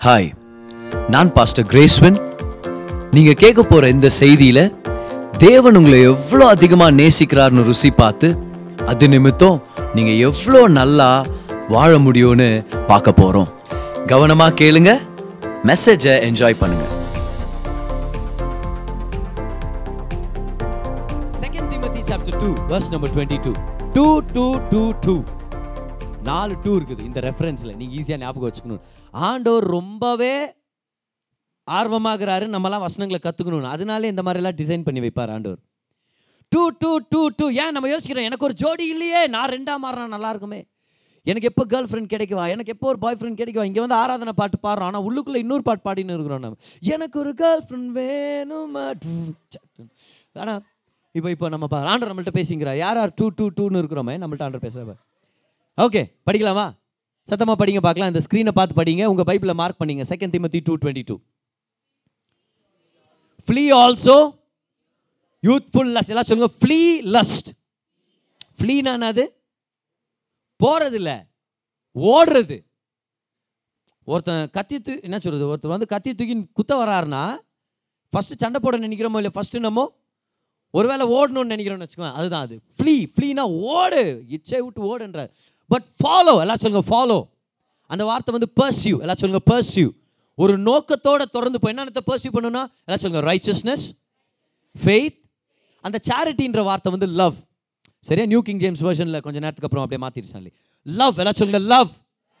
Hi நான் pastor கிரேஸ்வன் நீங்கள் கேட்க போகிற இந்த செய்தியில் தேவன் உங்களை எவ்வளோ அதிகமாக நேசிக்கிறார்னு ருசி பார்த்து அது நிமித்தம் நீங்கள் எவ்வளோ நல்லா வாழ முடியும்னு பார்க்க போகிறோம் கவனமாக கேளுங்க மெசேஜை என்ஜாய் பண்ணுங்க. Second Timothy chapter two verse number twenty two two two two two நாலு டூ இருக்குது இந்த ரெஃபரன்ஸில் நீங்கள் ஈஸியாக ஞாபகம் வச்சுக்கணும். ஆண்டவர் ரொம்பவே ஆர்வமாகிறாரு நம்மலாம் வசனங்களை கற்றுக்கணும் அதனாலே இந்த மாதிரிலாம் டிசைன் பண்ணி வைப்பார் ஆண்டவர். டூ டூ டூ டூ ஏன் நம்ம யோசிக்கிறோம்? எனக்கு ஒரு ஜோடி இல்லையே நான் ரெண்டாம் மாறினா நல்லா இருக்குமே. எனக்கு எப்போ கேர்ள் ஃப்ரெண்ட் கிடைக்குவா? எனக்கு எப்போ ஒரு பாய் ஃப்ரெண்ட் கிடைக்குவா? இங்கே வந்து ஆராதனை பாட்டு பாடுறோம் ஆனால் உள்ளுக்குள்ளே இன்னொரு பாட்டு பாடின்னு இருக்கிறோம் நம்ம. எனக்கு ஒரு கேர்ள் ஃப்ரெண்ட் வேணும்? ஆனால் இப்போ இப்போ நம்ம ஆண்டர் நம்மள்ட்ட பேசிங்கிறா யார் யார்? டூ டூ டூன்னு இருக்கிறோமே நம்மள்ட்ட ஆண்டர் பேசுகிறப்ப ஓகே படிக்கலாமா? சத்தமாக படிங்க பார்க்கலாம். இந்த ஸ்க்ரீனை பார்த்து படிங்க. உங்கள் பைப்பில் மார்க் பண்ணிங்க. Second Timothy two twenty two flee also youthful lust எல்லாம் சொல்லுங்க ஃப்ளீ லஸ்ட் ஃப்ளீனா என்னது? போகிறது இல்லை ஓடுறது. ஒருத்தன் கத்தி தூ என்ன சொல்கிறது ஒருத்தர் வந்து கத்தி தூக்கி குத்த வராருன்னா ஃபஸ்ட்டு சண்டை போட நினைக்கிறோமோ இல்லை ஃபஸ்ட்டு நம்ம ஒருவேளை ஓடணும்னு நினைக்கிறோம்னு வச்சுக்கோங்க அதுதான் அது. ஃப்ளீ ஃப்ளீனா ஓடு. இச்சை விட்டு ஓடுன்றார். பட் ஃபாலோ எல்லாம் சொல்லுங்க ஃபாலோ அந்த வார்த்தை வந்து பர்சியூ எல்லாம் சொல்லுங்க பர்சியூ ஒரு நோக்கத்தோட தொடர்ந்து போய் என்னென்னத்தை பர்சியூ பண்ணணும்னா எல்லாம் சொல்லுங்க ரைச்சஸ்னஸ் ஃபெய்த் அந்த சேரிட்டின்ற வார்த்தை வந்து லவ் சரியா? நியூ கிங் ஜேம்ஸ் வெர்ஷனில் கொஞ்சம் நேரத்துக்கு அப்புறம் அப்படியே மாற்றிருச்சான் லவ் எல்லாம் சொல்லுங்க லவ்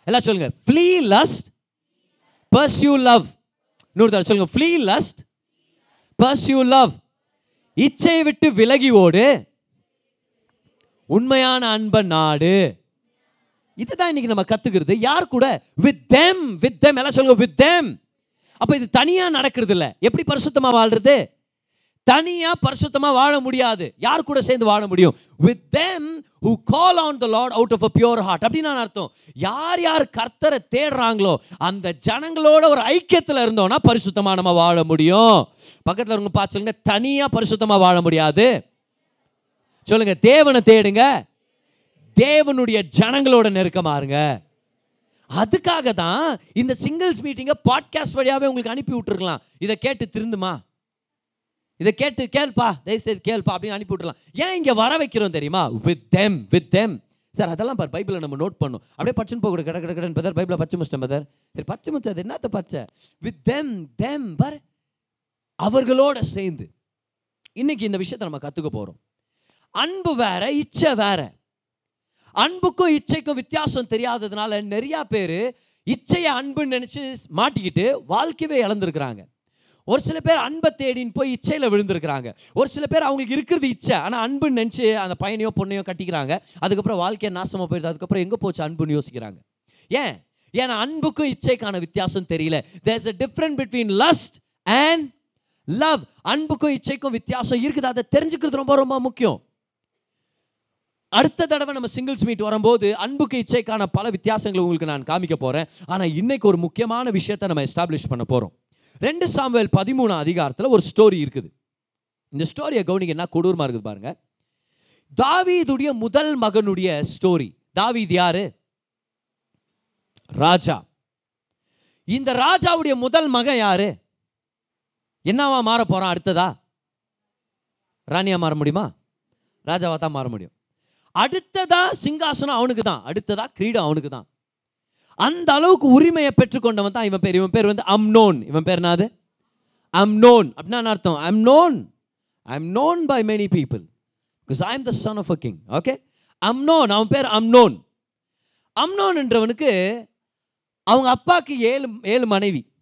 எல்லாம் சொல்லுங்க ஃப்ளீ லஸ்ட் பர்சியூ லவ் இன்னொரு தடவை சொல்லுங்க ஃப்ளீ லஸ்ட் பர்சியூ லவ் இச்சை விட்டு விலகி ஓடு. உண்மையான அன்ப நாடு. இதுதான் இன்னைக்கு நம்ம கத்துக்கிறது. யார் கூட? வித் தேம் வித் தேம் எல்லாம் சொல்லுங்க வித் தேம் அப்ப இது தனியா நடக்கிறது இல்ல. எப்படி பரிசுத்தமா வாழ்றது? தனியா பரிசுத்தமா வாழ முடியாது. யார் கூட சேர்ந்து வாழ முடியும்? With them who call on the lord out of a pure heart அப்படின்னு நான் அர்த்தம். யார் யார் கர்த்தரை தேடுறாங்களோ அந்த ஜனங்களோட ஒரு ஐக்கியத்தில் இருந்தோம்னா பரிசுத்தமா நம்ம வாழ முடியும். பக்கத்தில் இருங்க பார்த்து சொல்லுங்க தனியா பரிசுத்தமா வாழ முடியாது. சொல்லுங்க தேவனை தேடுங்க. தேவனுடைய ஜனங்களோட நெருக்கமாக இருங்க அதுக்காக தான் இந்த சிங்கிள்ஸ் மீட்டிங்கை பாட்காஸ்ட் வழியாகவே உங்களுக்கு அனுப்பி விட்டுருக்கலாம். இதை கேட்டு திருந்துமா? இதை கேட்டு கேள்ப்பா தயவுசெய்து கேள்ப்பா அப்படின்னு அனுப்பி விட்டுலாம் ஏன் இங்கே வர வைக்கிறோம் தெரியுமா? With them with them sir அதெல்லாம் பார் பைபிளில் நம்ம நோட் பண்ணணும். அப்படியே பச்சுன்னு போக கட கட கடன்னு பதர் பைபிளில் பச்சை முச்சிட்டேன் பதர் சரி பச்சை முச்சை அது என்னத்த பச்சை? வித் தெம் தெம் பார். அவர்களோட சேர்ந்து. இன்னைக்கு இந்த விஷயத்தை நம்ம கற்றுக்க போகிறோம் அன்பு வேற இச்சை வேற. அன்புக்கும் இச்சைக்கும் வித்தியாசம் தெரியாததுனால நிறையா பேர் இச்சையை அன்புன்னு நினச்சி மாட்டிக்கிட்டு வாழ்க்கையவே இழந்திருக்கிறாங்க. ஒரு சில பேர் அன்பை தேடின்னு போய் இச்சையில் விழுந்திருக்கிறாங்க. ஒரு சில பேர் அவங்களுக்கு இருக்கிறது இச்சை ஆனால் அன்புன்னு நினச்சி அந்த பையனையோ பொண்ணையோ கட்டிக்கிறாங்க. அதுக்கப்புறம் வாழ்க்கையை நாசமாக போயிடுது. அதுக்கப்புறம் எங்கே போச்சு அன்புன்னு யோசிக்கிறாங்க. ஏன்? ஏன்னா அன்புக்கும் இச்சைக்கான வித்தியாசம் தெரியல. There's a different between lust and love அன்புக்கும் இச்சைக்கும் வித்தியாசம் இருக்குது? அதை தெரிஞ்சுக்கிறது ரொம்ப ரொம்ப முக்கியம். அடுத்த தடவை நம்ம சிங்கிள்ஸ் மீட் வரும்போது அன்புக்கு இச்சைக்கான பல வித்தியாசங்களை உங்களுக்கு நான் காமிக்க போகிறேன் ஆனால் இன்னைக்கு ஒரு முக்கியமான விஷயத்தை நம்ம எஸ்டாப்ளிஷ் பண்ண போகிறோம் ரெண்டு சாம்வேல் பதிமூணாம் அதிகாரத்தில் ஒரு ஸ்டோரி இருக்குது. இந்த ஸ்டோரியை கவனிங்க என்ன கொடூரமாக இருக்குது பாருங்க. தாவீதுடைய முதல் மகனுடைய ஸ்டோரி தாவீது யாரு? ராஜா. இந்த ராஜாவுடைய முதல் மகன் யாரு? என்னவா மாற போறான் அடுத்ததா? ராணியா மாற முடியுமா? ராஜாவா தான் மாற முடியும். அடுத்ததா சிங்காசனம் அவனுக்கு தான் அடுத்ததா கிரீடம் அவனுக்கு தான் அந்த அளவுக்கு உரிமையை பெற்றுக்கொண்டவன் தான் இவன் பேர். இவன் பேர் வந்து அம்னோன். இவன் பேர் என்னது? அம்னோன். அப்படின்னா அர்த்தம்? I'm known I'm known by many people because I am the son of a king okay Amnon. அவன் பேர் அம்னோன். அம்னோன்ன்றவனுக்கு அவங்க அப்பாவுக்கு ஏழு ஏழு மனைவி.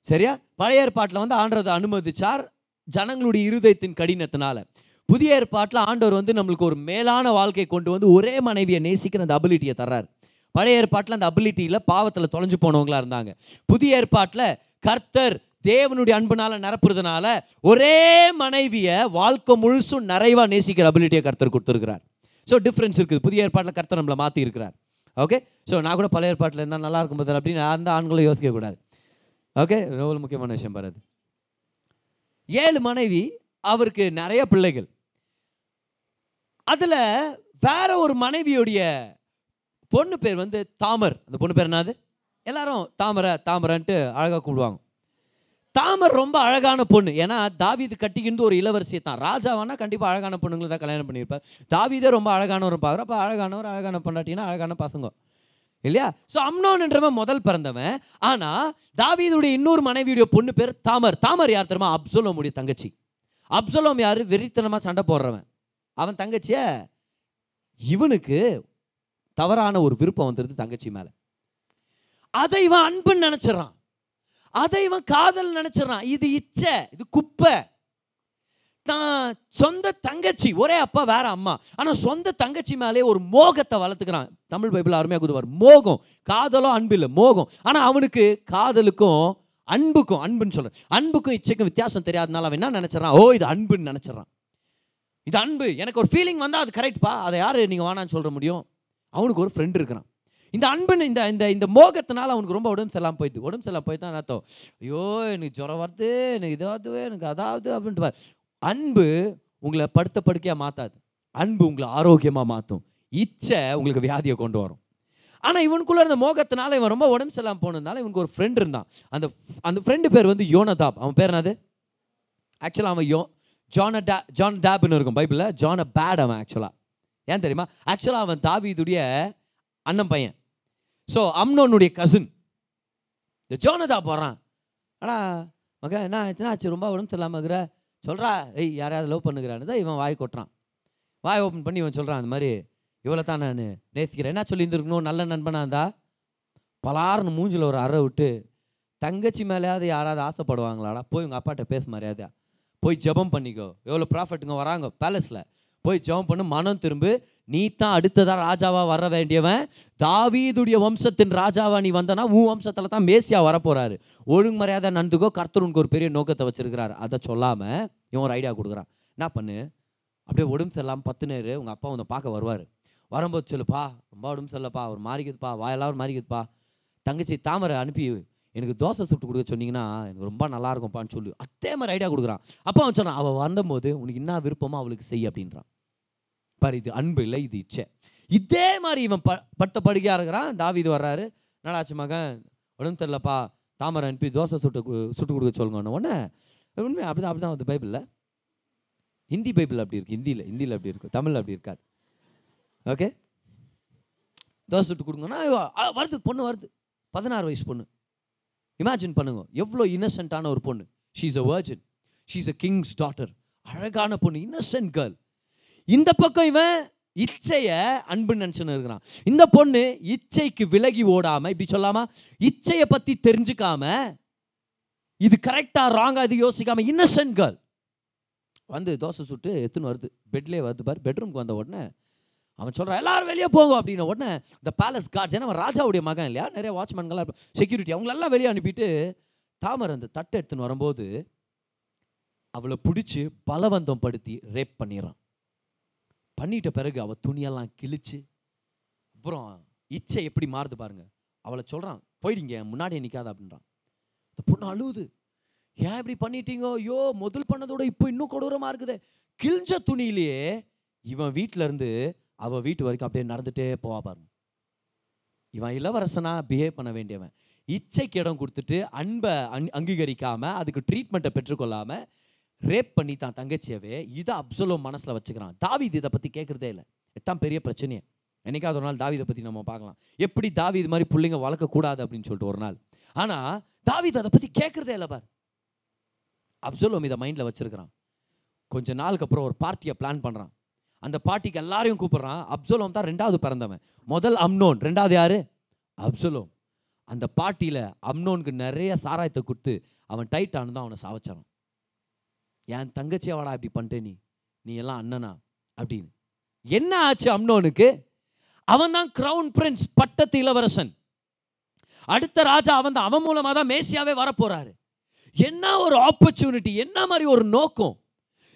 சரியா? பழைய ஏற்பாட்டில் வந்து ஆண்டதை அனுமதிச்சார். ஜனங்களுடைய இருதயத்தின் கடினத்தினால. புதிய ஏற்பாட்டில் ஆண்டவர் வந்து நம்மளுக்கு ஒரு மேலான வாழ்க்கை கொண்டு வந்து ஒரே மனைவியை நேசிக்கிற அந்த அபிலிட்டியை தர்றார். பழைய ஏற்பாட்டில் அந்த அபிலிட்டியில் பாவத்தில் தொலைஞ்சு போனவங்களா இருந்தாங்க. புதிய ஏற்பாட்டில் கர்த்தர் தேவனுடைய அன்புனால நிரப்புறதுனால ஒரே மனைவியை வாழ்க்கை முழுசும் நிறைவாக நேசிக்கிற அபிலிட்டியை கர்த்தர் கொடுத்துருக்கிறார். ஸோ டிஃப்ரென்ஸ் இருக்குது. புதிய ஏற்பாட்டில் கர்த்தர் நம்மளை மாற்றி இருக்கிறார். ஓகே ஸோ நான் கூட பழைய ஏற்பாட்டில் இருந்தால் நல்லா இருக்கும் பதில் அப்படின்னு அந்த ஆண்களும் யோசிக்கக்கூடாது ஓகே ரொம்ப முக்கியமான விஷயம் பாரு ஏழு மனைவி அவருக்கு நிறைய பிள்ளைகள். அதில் வேற ஒரு மனைவியுடைய பொண்ணு பேர் வந்து தாமர். அந்த பொண்ணு பேர் என்னது? எல்லாரும் தாமரை தாமரைன்ட்டு அழகாக கூப்பிடுவாங்க. தாமர் ரொம்ப அழகான பொண்ணு. ஏன்னா தாவீது கட்டிக்கிட்டு ஒரு இளவரசியை தான். ராஜாவானா கண்டிப்பாக அழகான பொண்ணுங்களை தான் கல்யாணம் பண்ணியிருப்பார். தாவிதே ரொம்ப அழகானவர் பார்க்குறப்ப அழகானவர் அழகான பொண்டாட்டினா அழகான பசங்க. இல்லையா? ஸோ அம்னோன்ன்றவன் முதல் பிறந்தவன். ஆனால் தாவீதுடைய இன்னொரு மனைவியுடைய பொண்ணு பேர் தாமர். தாமர் யார் தெரியுமா? அப்சலோமுடைய தங்கச்சி. அப்சலோம் யார்? வெறித்தனமாக சண்டை போடுறவன். அவன் தங்கச்சிய இவனுக்கு தவறான ஒரு விருப்பம் வந்துடுது தங்கச்சி மேலே. அதை இவன் அன்புன்னு நினச்சிடறான். அதை இவன் காதல் நினைச்சிடறான். இது இச்சை இது குப்பை. தான் சொந்த தங்கச்சி ஒரே அப்பா வேற அம்மா. ஆனால் சொந்த தங்கச்சி மேலே ஒரு மோகத்தை வளர்த்துக்கிறான். தமிழ் பைபிள் அருமையாக கொடுவார் மோகம். காதலோ அன்பு இல்லை மோகம். ஆனால் அவனுக்கு காதலுக்கும் அன்புக்கும் அன்புன்னு சொல்கிறேன் அன்புக்கும் இச்சைக்கும் வித்தியாசம் தெரியாதனால அவன் என்ன நினைச்சிடறான்? ஓ இது அன்புன்னு நினைச்சிடறான். இது அன்பு. எனக்கு ஒரு ஃபீலிங் வந்தால் அது கரெக்ட்பா அதை யார் நீங்கள் வேணான்னு சொல்ல முடியும்? அவனுக்கு ஒரு ஃப்ரெண்டு இருக்கிறான். இந்த அன்புன்னு இந்த இந்த இந்த மோகத்தினால அவனுக்கு ரொம்ப உடம்பு செல்லாமல் போயிடுது. உடம்பு சரியில்லாம போய் தான் அர்த்தம்? ஐயோ எனக்கு ஜுரம் வருது எனக்கு இதாவது எனக்கு அதாவது அப்படின்ட்டு அன்பு உங்களை படுத்த படுக்கையாக மாற்றாது அன்பு உங்களை ஆரோக்கியமாக மாற்றும் இச்சை உங்களுக்கு வியாதியை கொண்டு வரும். ஆனால் இவனுக்குள்ளே இருந்த மோகத்தினால இவன் ரொம்ப உடம்பு செல்லாமல் போனதுனால இவனுக்கு ஒரு ஃப்ரெண்ட் இருந்தான். அந்த அந்த ஃப்ரெண்டு பேர் வந்து யோனதாப். அவன் பேர் என்னது? ஆக்சுவலாக அவன் யோ ஜான டா ஜான் டேப்னு இருக்கும் பைபிளில். ஜான பேட் அவன் ஆக்சுவலாக ஏன் தெரியுமா? ஆக்சுவலாக அவன் தாவிதுடைய அண்ணன் பையன். ஸோ அம்னோனுடைய கசின் இந்த ஜோனதா போகிறான் அடா மக என்ன ஆச்சுன்னா ஆச்சு? ரொம்ப உடம்பு சரியில்லாம இருக்கிற. சொல்கிறா ஏய் யாரையாவது லவ் பண்ணுகிறான்னு தான் இவன் வாய் கொட்டுறான். வாய் ஓப்பன் பண்ணி இவன் சொல்கிறான் அந்த மாதிரி இவ்வளோ தான் நான் நேசிக்கிறேன். என்ன சொல்லியிருந்துருக்கணும்? நல்ல நண்பனாக இருந்தா? பலார்னு மூஞ்சில் ஒரு அறை விட்டு தங்கச்சி மேலேயாவது யாராவது ஆசைப்படுவாங்களாடா? போய் உங்கள் அப்பாட்ட பேச மரியாதையா. போய் ஜெபம் பண்ணிக்கோ. எவ்வளோ ப்ராஃபிட்டுங்க வராங்க? பேலஸில் போய் ஜெபம் பண்ணு மனம் திரும்பு. நீ தான் அடுத்ததாக ராஜாவாக வர வேண்டியவன். தாவீதுடைய வம்சத்தின் ராஜாவாக நீ வந்தனா உன் வம்சத்தில் தான் மேசியா வரப்போகிறாரு ஒழுங்கு மரியாதை நந்துக்கோ கர்த்தர் உனக்கு ஒரு பெரிய நோக்கத்தை வச்சிருக்கிறாரு. அதை சொல்லாமல் இவன் ஒரு ஐடியா கொடுக்குறான். என்ன பண்ணு? அப்படியே உடம்பு சரியில்லாமல் பத்து நேரு உங்கள் அப்பா வந்து பார்க்க வருவார். வரும்போது சொல்லுப்பா ரொம்ப உடம்பு சரியில்லப்பா ஒரு மாறிக்குதுப்பா வாயெல்லாம் ஒரு மாறிக்குதுப்பா. தங்கச்சி தாமரை அனுப்பி எனக்கு தோசை சுட்டு கொடுக்க சொன்னீங்கன்னா எனக்கு ரொம்ப நல்லா இருக்கும்ப்பான்னு சொல்லு. அதே மாதிரி ஐடியா கொடுக்குறான். அப்போ அவன் சொன்னான் அவள் வந்தபோது உனக்கு என்ன விருப்பமோ அவளுக்கு செய் அப்படின்றான். பாரு இது அன்பு இல்லை இது இச்சை. இதே மாதிரி இவன் ப பட்ட படுகையாக இருக்கிறான். இது வர்றாரு. நடாச்சு மகன்? உடம்பு தெரிலப்பா தாமரை அனுப்பி தோசை சுட்டு சுட்டு கொடுக்க சொல்லுங்க உடனே உண்மை அப்படி தான் அப்படி தான் வந்து பைபிளில். ஹிந்தி பைபிள் அப்படி இருக்குது ஹிந்தியில் ஹிந்தியில் அப்படி இருக்கும் தமிழில் அப்படி இருக்காது. ஓகே? தோசை சுட்டு கொடுங்கன்னா வருது பொண்ணு வருது. பதினாறு வயசு பொண்ணு. இமேஜின் பண்ணுங்க. எவ்வளோ இன்னசென்ட்டான ஒரு பொண்ணு. She's a virgin she's a king's daughter அழகான பொண்ணு. இன்னசென்ட் கேர்ள் இந்த பக்கம் இவன் இச்சைய அன்புன்னு நினச்சுன்னு இருக்கிறான். இந்த பொண்ணு இச்சைக்கு விலகி ஓடாம இப்படி சொல்லாமா? இச்சையை பற்றி தெரிஞ்சுக்காம இது கரெக்டாக ராங்காக இது யோசிக்காம இன்னசென்ட் கேர்ள் வந்து தோசை சுட்டு எத்துன்னு வருது. பெட்லேயே வருது பாரு. பெட்ரூம்க்கு வந்த உடனே அவன் சொல்கிறான் எல்லாரும் வெளியே போங்க அப்படின்ன உடனே இந்த பேலஸ் கார்ட்ஸ் ஏன்னா அவன் ராஜாவுடைய மகன் இல்லையா? நிறைய வாட்ச்மேன்கள்லாம் செக்யூரிட்டி அவங்களெல்லாம் வெளியே அனுப்பிட்டு தாமரை அந்த தட்டை எடுத்துன்னு வரும்போது அவளை பிடிச்சி பலவந்தம் படுத்தி ரேப் பண்ணிடுறான். பண்ணிட்ட பிறகு அவள் துணியெல்லாம் கிழிச்சு அப்புறம் இச்சை எப்படி மாறுது பாருங்க. அவளை சொல்கிறான் போயிடுங்க முன்னாடியே நிற்காத அப்படின்றான். இந்த பொண்ணு அழுவுது. ஏன் இப்படி பண்ணிட்டீங்க? ஐயோ முதல் பண்ணதோட இப்போ இன்னும் கொடூரமாக இருக்குதே. கிழிஞ்ச துணியிலேயே இவன் வீட்டிலேருந்து அவள் வீட்டு வரைக்கும் அப்படியே நடந்துகிட்டே போவா பாருங்க. இவன் இளவரசனா பிஹேவ் பண்ண வேண்டியவன். இச்சைக்கு இடம் கொடுத்துட்டு அன்பை அங் அங்கீகரிக்காமல் அதுக்கு ட்ரீட்மெண்ட்டை பெற்றுக்கொள்ளாமல் ரேப் பண்ணி தான் தங்கச்சியவே இதை அப்சலோ மனசில் வச்சுக்கிறான். தாவித் இதை பற்றி கேட்குறதே இல்லை. இதுதான் பெரிய பிரச்சனையே. என்னைக்காவது ஒரு நாள் தாவீதை பற்றி நம்ம பார்க்கலாம். எப்படி தாவி இது மாதிரி பிள்ளைங்க வளர்க்கக்கூடாது அப்படின்னு சொல்லிட்டு ஒரு நாள். ஆனால் தாவித் அதை பற்றி கேட்குறதே இல்லை பார். அப்சலோம் இதை மைண்டில் வச்சுருக்கிறான். கொஞ்ச நாளுக்கு அப்புறம் ஒரு பார்ட்டியை பிளான் பண்ணுறான் அந்த பாட்டிக்கு எல்லாரையும் கூப்பிட்றான். அப்சலோம் தான் ரெண்டாவது பிறந்தவன். முதல் அம்னோன். ரெண்டாவது யார்? அப்சலோம். அந்த பாட்டியில் அம்னோனுக்கு நிறைய சாராயத்தை கொடுத்து அவன் டைட் ஆனதான் அவனை சாவச்சான். என் தங்கச்சியாவாடா இப்படி பண்ணிட்டே நீ. நீ எல்லாம் அண்ணனா? அப்படின்னு. என்ன ஆச்சு அம்னோனுக்கு? அவன் தான் கிரவுன் பிரின்ஸ் பட்டத்து இளவரசன். அடுத்த ராஜா அவன் தான். அவன் மூலமாக தான் மேசியாவே வரப்போகிறாரு என்ன ஒரு ஆப்பர்ச்சுனிட்டி என்ன மாதிரி ஒரு நோக்கம்?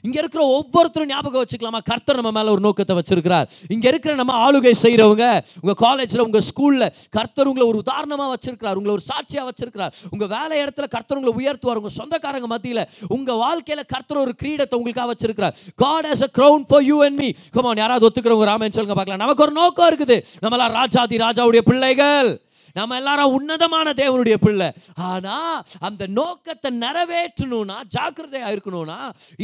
இங்க இருக்கிற ஒவ்வொருத்தரும் ஞாபகம் வச்சுக்கலாமா? கர்த்தர் நம்ம மேல ஒரு நோக்கத்தை வச்சிருக்கிறார். இங்க இருக்கிற நம்ம ஆளுகை செய்கிறவங்க உங்க காலேஜ்ல உங்க ஸ்கூல்ல கர்த்தர் உங்களை ஒரு உதாரணமா வச்சிருக்கிறார் உங்களை ஒரு சாட்சியா வச்சிருக்கிறார். உங்க வேலை இடத்துல கர்த்தர் உங்களை உயர்த்துவார். உங்க சொந்தக்காரங்க மத்தியில உங்க வாழ்க்கையில கர்த்தர் ஒரு கிரீடத்தை உங்களுக்காக வச்சிருக்கிறார். God has a crown for you and me come on யாராவது ஒத்துக்கிறவங்க ராமன் சொல்லுங்க பார்க்கலாம். நமக்கு ஒரு நோக்கம் இருக்குது. நம்மளாம் ராஜாதி ராஜாவுடைய பிள்ளைகள். நம்ம எல்லாரும் உன்னதமான தேவனுடைய பிள்ளை. ஆனா அந்த நோக்கத்தை நிறைவேற்றணும்னா ஜாக்கிரதையா இருக்கணும்னா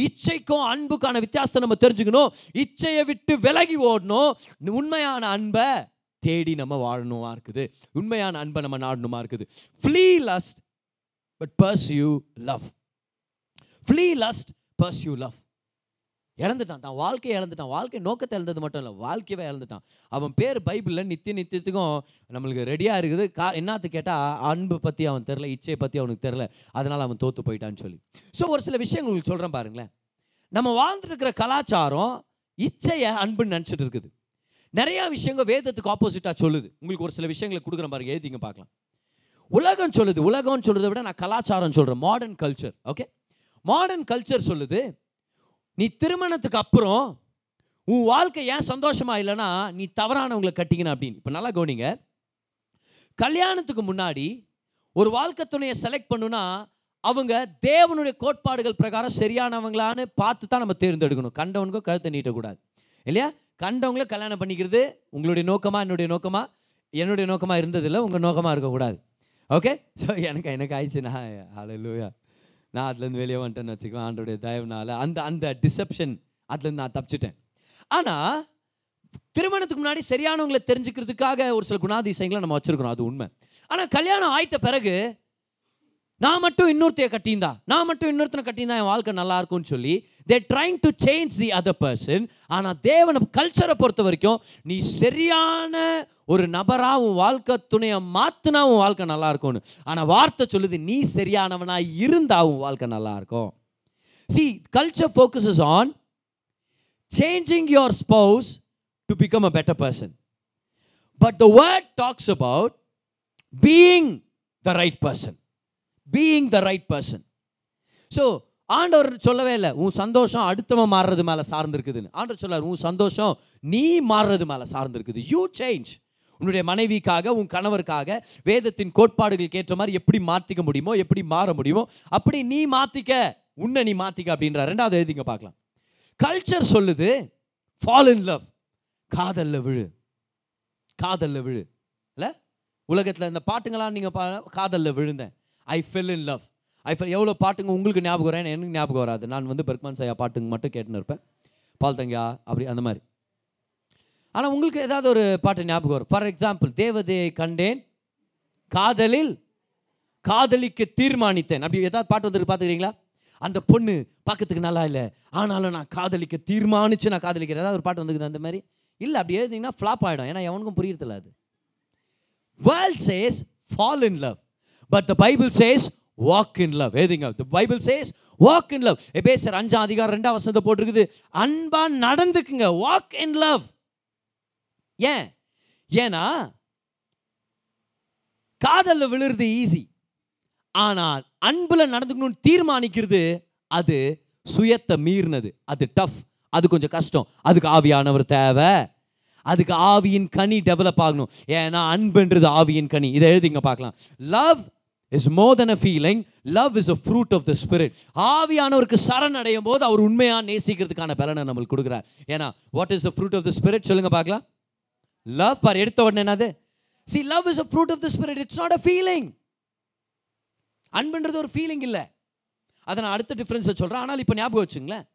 இச்சைக்கும் அன்புக்கான வித்தியாசத்தை நம்ம தெரிஞ்சுக்கணும். இச்சையை விட்டு விலகி ஓடணும். உண்மையான அன்பை தேடி நம்ம வாழணுமா இருக்குது. உண்மையான அன்பை நம்ம நாடணுமா இருக்குது. Flee lust but pursue love flee lust pursue love இழந்துட்டான். தான் வாழ்க்கையை இழந்துட்டான். வாழ்க்கை நோக்கத்தை இழந்தது மட்டும் இல்லை வாழ்க்கையவே இழந்துட்டான். அவன் பேர் பைபிளில் நித்திய நித்தியத்துக்கும் நம்மளுக்கு ரெடியாக இருக்குது. கா என்னத்து கேட்டால் அன்பு பற்றி அவன் தெரில இச்சையை பற்றி அவனுக்கு தெரில அதனால் அவன் தோற்று போயிட்டான்னு சொல்லி. ஸோ ஒரு சில விஷயங்கள் உங்களுக்கு சொல்கிறேன் பாருங்களேன். நம்ம வாழ்ந்துருக்கிற கலாச்சாரம் இச்சையை அன்புன்னு நினச்சிட்டு இருக்குது. நிறையா விஷயங்கள் வேதத்துக்கு ஆப்போசிட்டாக சொல்லுது. உங்களுக்கு ஒரு சில விஷயங்களை கொடுக்குறேன் பாருங்க எழுதிங்க பார்க்கலாம். உலகம் சொல்லுது உலகம்னு சொல்கிறத விட நான் கலாச்சாரம் சொல்கிறேன் modern culture okay modern culture சொல்லுது நீ திருமணத்துக்கு அப்புறம் உன் வாழ்க்கை ஏன் சந்தோஷமா இல்லைன்னா நீ தவறானவங்களை கட்டிக்கணும் அப்படின்னு. இப்போ நல்லா கவனிங்க. கல்யாணத்துக்கு முன்னாடி ஒரு வாழ்க்கை துணையை செலக்ட் பண்ணுனா அவங்க தேவனுடைய கோட்பாடுகள் பிரகாரம் சரியானவங்களான்னு பார்த்து தான் நம்ம தேர்ந்தெடுக்கணும். கண்டவனுக்கும் கழுத்தை நீட்டக்கூடாது இல்லையா? கண்டவங்கள கல்யாணம் பண்ணிக்கிறது உங்களுடைய நோக்கமாக என்னுடைய நோக்கமாக என்னுடைய நோக்கமாக இருந்ததில்லை உங்கள் நோக்கமாக இருக்கக்கூடாது. ஓகே ஸோ எனக்கு எனக்கு ஆயிடுச்சு நான் நான் அதுலேருந்து வெளியே வந்துட்டேன்னு வச்சுக்குவேன் ஆண்டோடைய தயவுனால. அந்த அந்த டிசப்ஷன் அதுலேருந்து நான் தப்பிச்சிட்டேன். ஆனால் திருமணத்துக்கு முன்னாடி சரியானவங்களை தெரிஞ்சுக்கிறதுக்காக ஒரு சில குணாதிசயங்களை நம்ம வச்சுருக்கிறோம். அது உண்மை. ஆனால் கல்யாணம் ஆயிட்ட பிறகு நான் மட்டும் இன்னொருத்தைய கட்டியிருந்தா நான் மட்டும் இன்னொருத்தனை கட்டியிருந்தா என் வாழ்க்கை நல்லா இருக்கும்னு சொல்லி they trying to change the other person ஆனால் தேவன கல்ச்சரை பொறுத்த வரைக்கும் நீ சரியான ஒரு நபராக உன் வாழ்க்கை துணையை மாற்றினா உன் வாழ்க்கை நல்லா இருக்கும்னு. ஆனால் வார்த்தை சொல்லுது நீ சரியானவனாக இருந்தா உன் வாழ்க்கை நல்லா இருக்கும். See culture focuses on changing your spouse to become a better person but the word talks about being the right person being the right person so ஆண்டவர் சொல்லவே இல்லை உன் சந்தோஷம் அடுத்தவன் மாறுறது மேலே சார்ந்திருக்குதுன்னு. ஆண்டவர் சொல்லார் உன் சந்தோஷம் நீ மாறுறது மேலே சார்ந்திருக்குது. யூ சேஞ்ச் உன்னுடைய மனைவிக்காக உன் கணவருக்காக வேதத்தின் கோட்பாடுகளுக்கு ஏற்ற மாதிரி எப்படி மாற்றிக்க முடியுமோ எப்படி மாற முடியுமோ அப்படி நீ மாற்றிக்க உன்னை நீ மாற்றிக்க அப்படின்ற ரெண்டாவது எழுதிங்க பார்க்கலாம். கல்ச்சர் சொல்லுது ஃபால் இன் லவ் காதலில் விழு. காதல்ல விழு. இல்லை? உலகத்தில் இந்த பாட்டுங்களாம் நீங்கள் பா காதலில் விழுந்தேன். I fell in love I fell எவ்வளோ பாட்டுங்க உங்களுக்கு ஞாபகம் வரும்? எனக்கு ஞாபகம் வராது. நான் வந்து பெர்க்மான் சையா பாட்டுங்க மட்டும் கேட்டுன்னு இருப்பேன். பால் தங்கியா? அப்படி அந்த மாதிரி. ஆனால் உங்களுக்கு ஏதாவது ஒரு பாட்டு ஞாபகம் வரும்? ஃபார் எக்ஸாம்பிள் தேவதையை கண்டேன் காதலில் காதலிக்க தீர்மானித்தேன். அப்படி ஏதாவது பாட்டு வந்துருக்கு பார்த்துக்கிறீங்களா? அந்த பொண்ணு பார்க்கறதுக்கு நல்லா இல்லை. ஆனாலும் நான் காதலிக்க தீர்மானிச்சு நான் காதலிக்கிறேன். ஏதாவது ஒரு பாட்டு வந்துருக்குது அந்த மாதிரி? இல்லை அப்படி எழுதிங்கன்னா ஃப்ளாப் ஆகிடும் ஏன்னா எவனுக்கும் புரியறதில்ல அது. World says fall in love but the Bible says walk in love எழுதிங்க the Bible says walk in love எபேசர் அஞ்சாம் அதிகாரம் ரெண்டாம் வசனத்தை போட்டிருக்குது. அன்பா நடந்துக்குங்க. வாக் இன் லவ் ஏன்? ஏன்னா காதலில் விழுறது ஈஸி ஆனால் அன்பில் நடந்துக்கணும்னு தீர்மானிக்கிறது அது சுயத்தை மீறினது. அது டஃப் அது கொஞ்சம் கஷ்டம். அதுக்கு ஆவியானவர் தேவை. அதுக்கு ஆவியின் கனி டெவலப் ஆகணும். ஏன்னா அன்புன்றது ஆவியின் கனி. இதை எழுதிங்க பார்க்கலாம். Love is more than a feeling love is a fruit of the spirit ஆவியானவருக்கு சரண் அடையும் போது அவர் உண்மையாக நேசிக்கிறதுக்கான பலனை நம்மளுக்கு கொடுக்குறார். ஏன்னா what is the fruit of the spirit சொல்லுங்க பார்க்கலாம். லவ் பார் எடுத்த உடனே என்னது? See love is a fruit of the spirit it's not a feeling அன்புன்றது ஒரு ஃபீலிங் இல்லை. அதை நான் அடுத்த டிஃப்ரென்ஸை சொல்கிறேன் ஆனால் இப்போ ஞாபகம் வச்சுங்களேன்.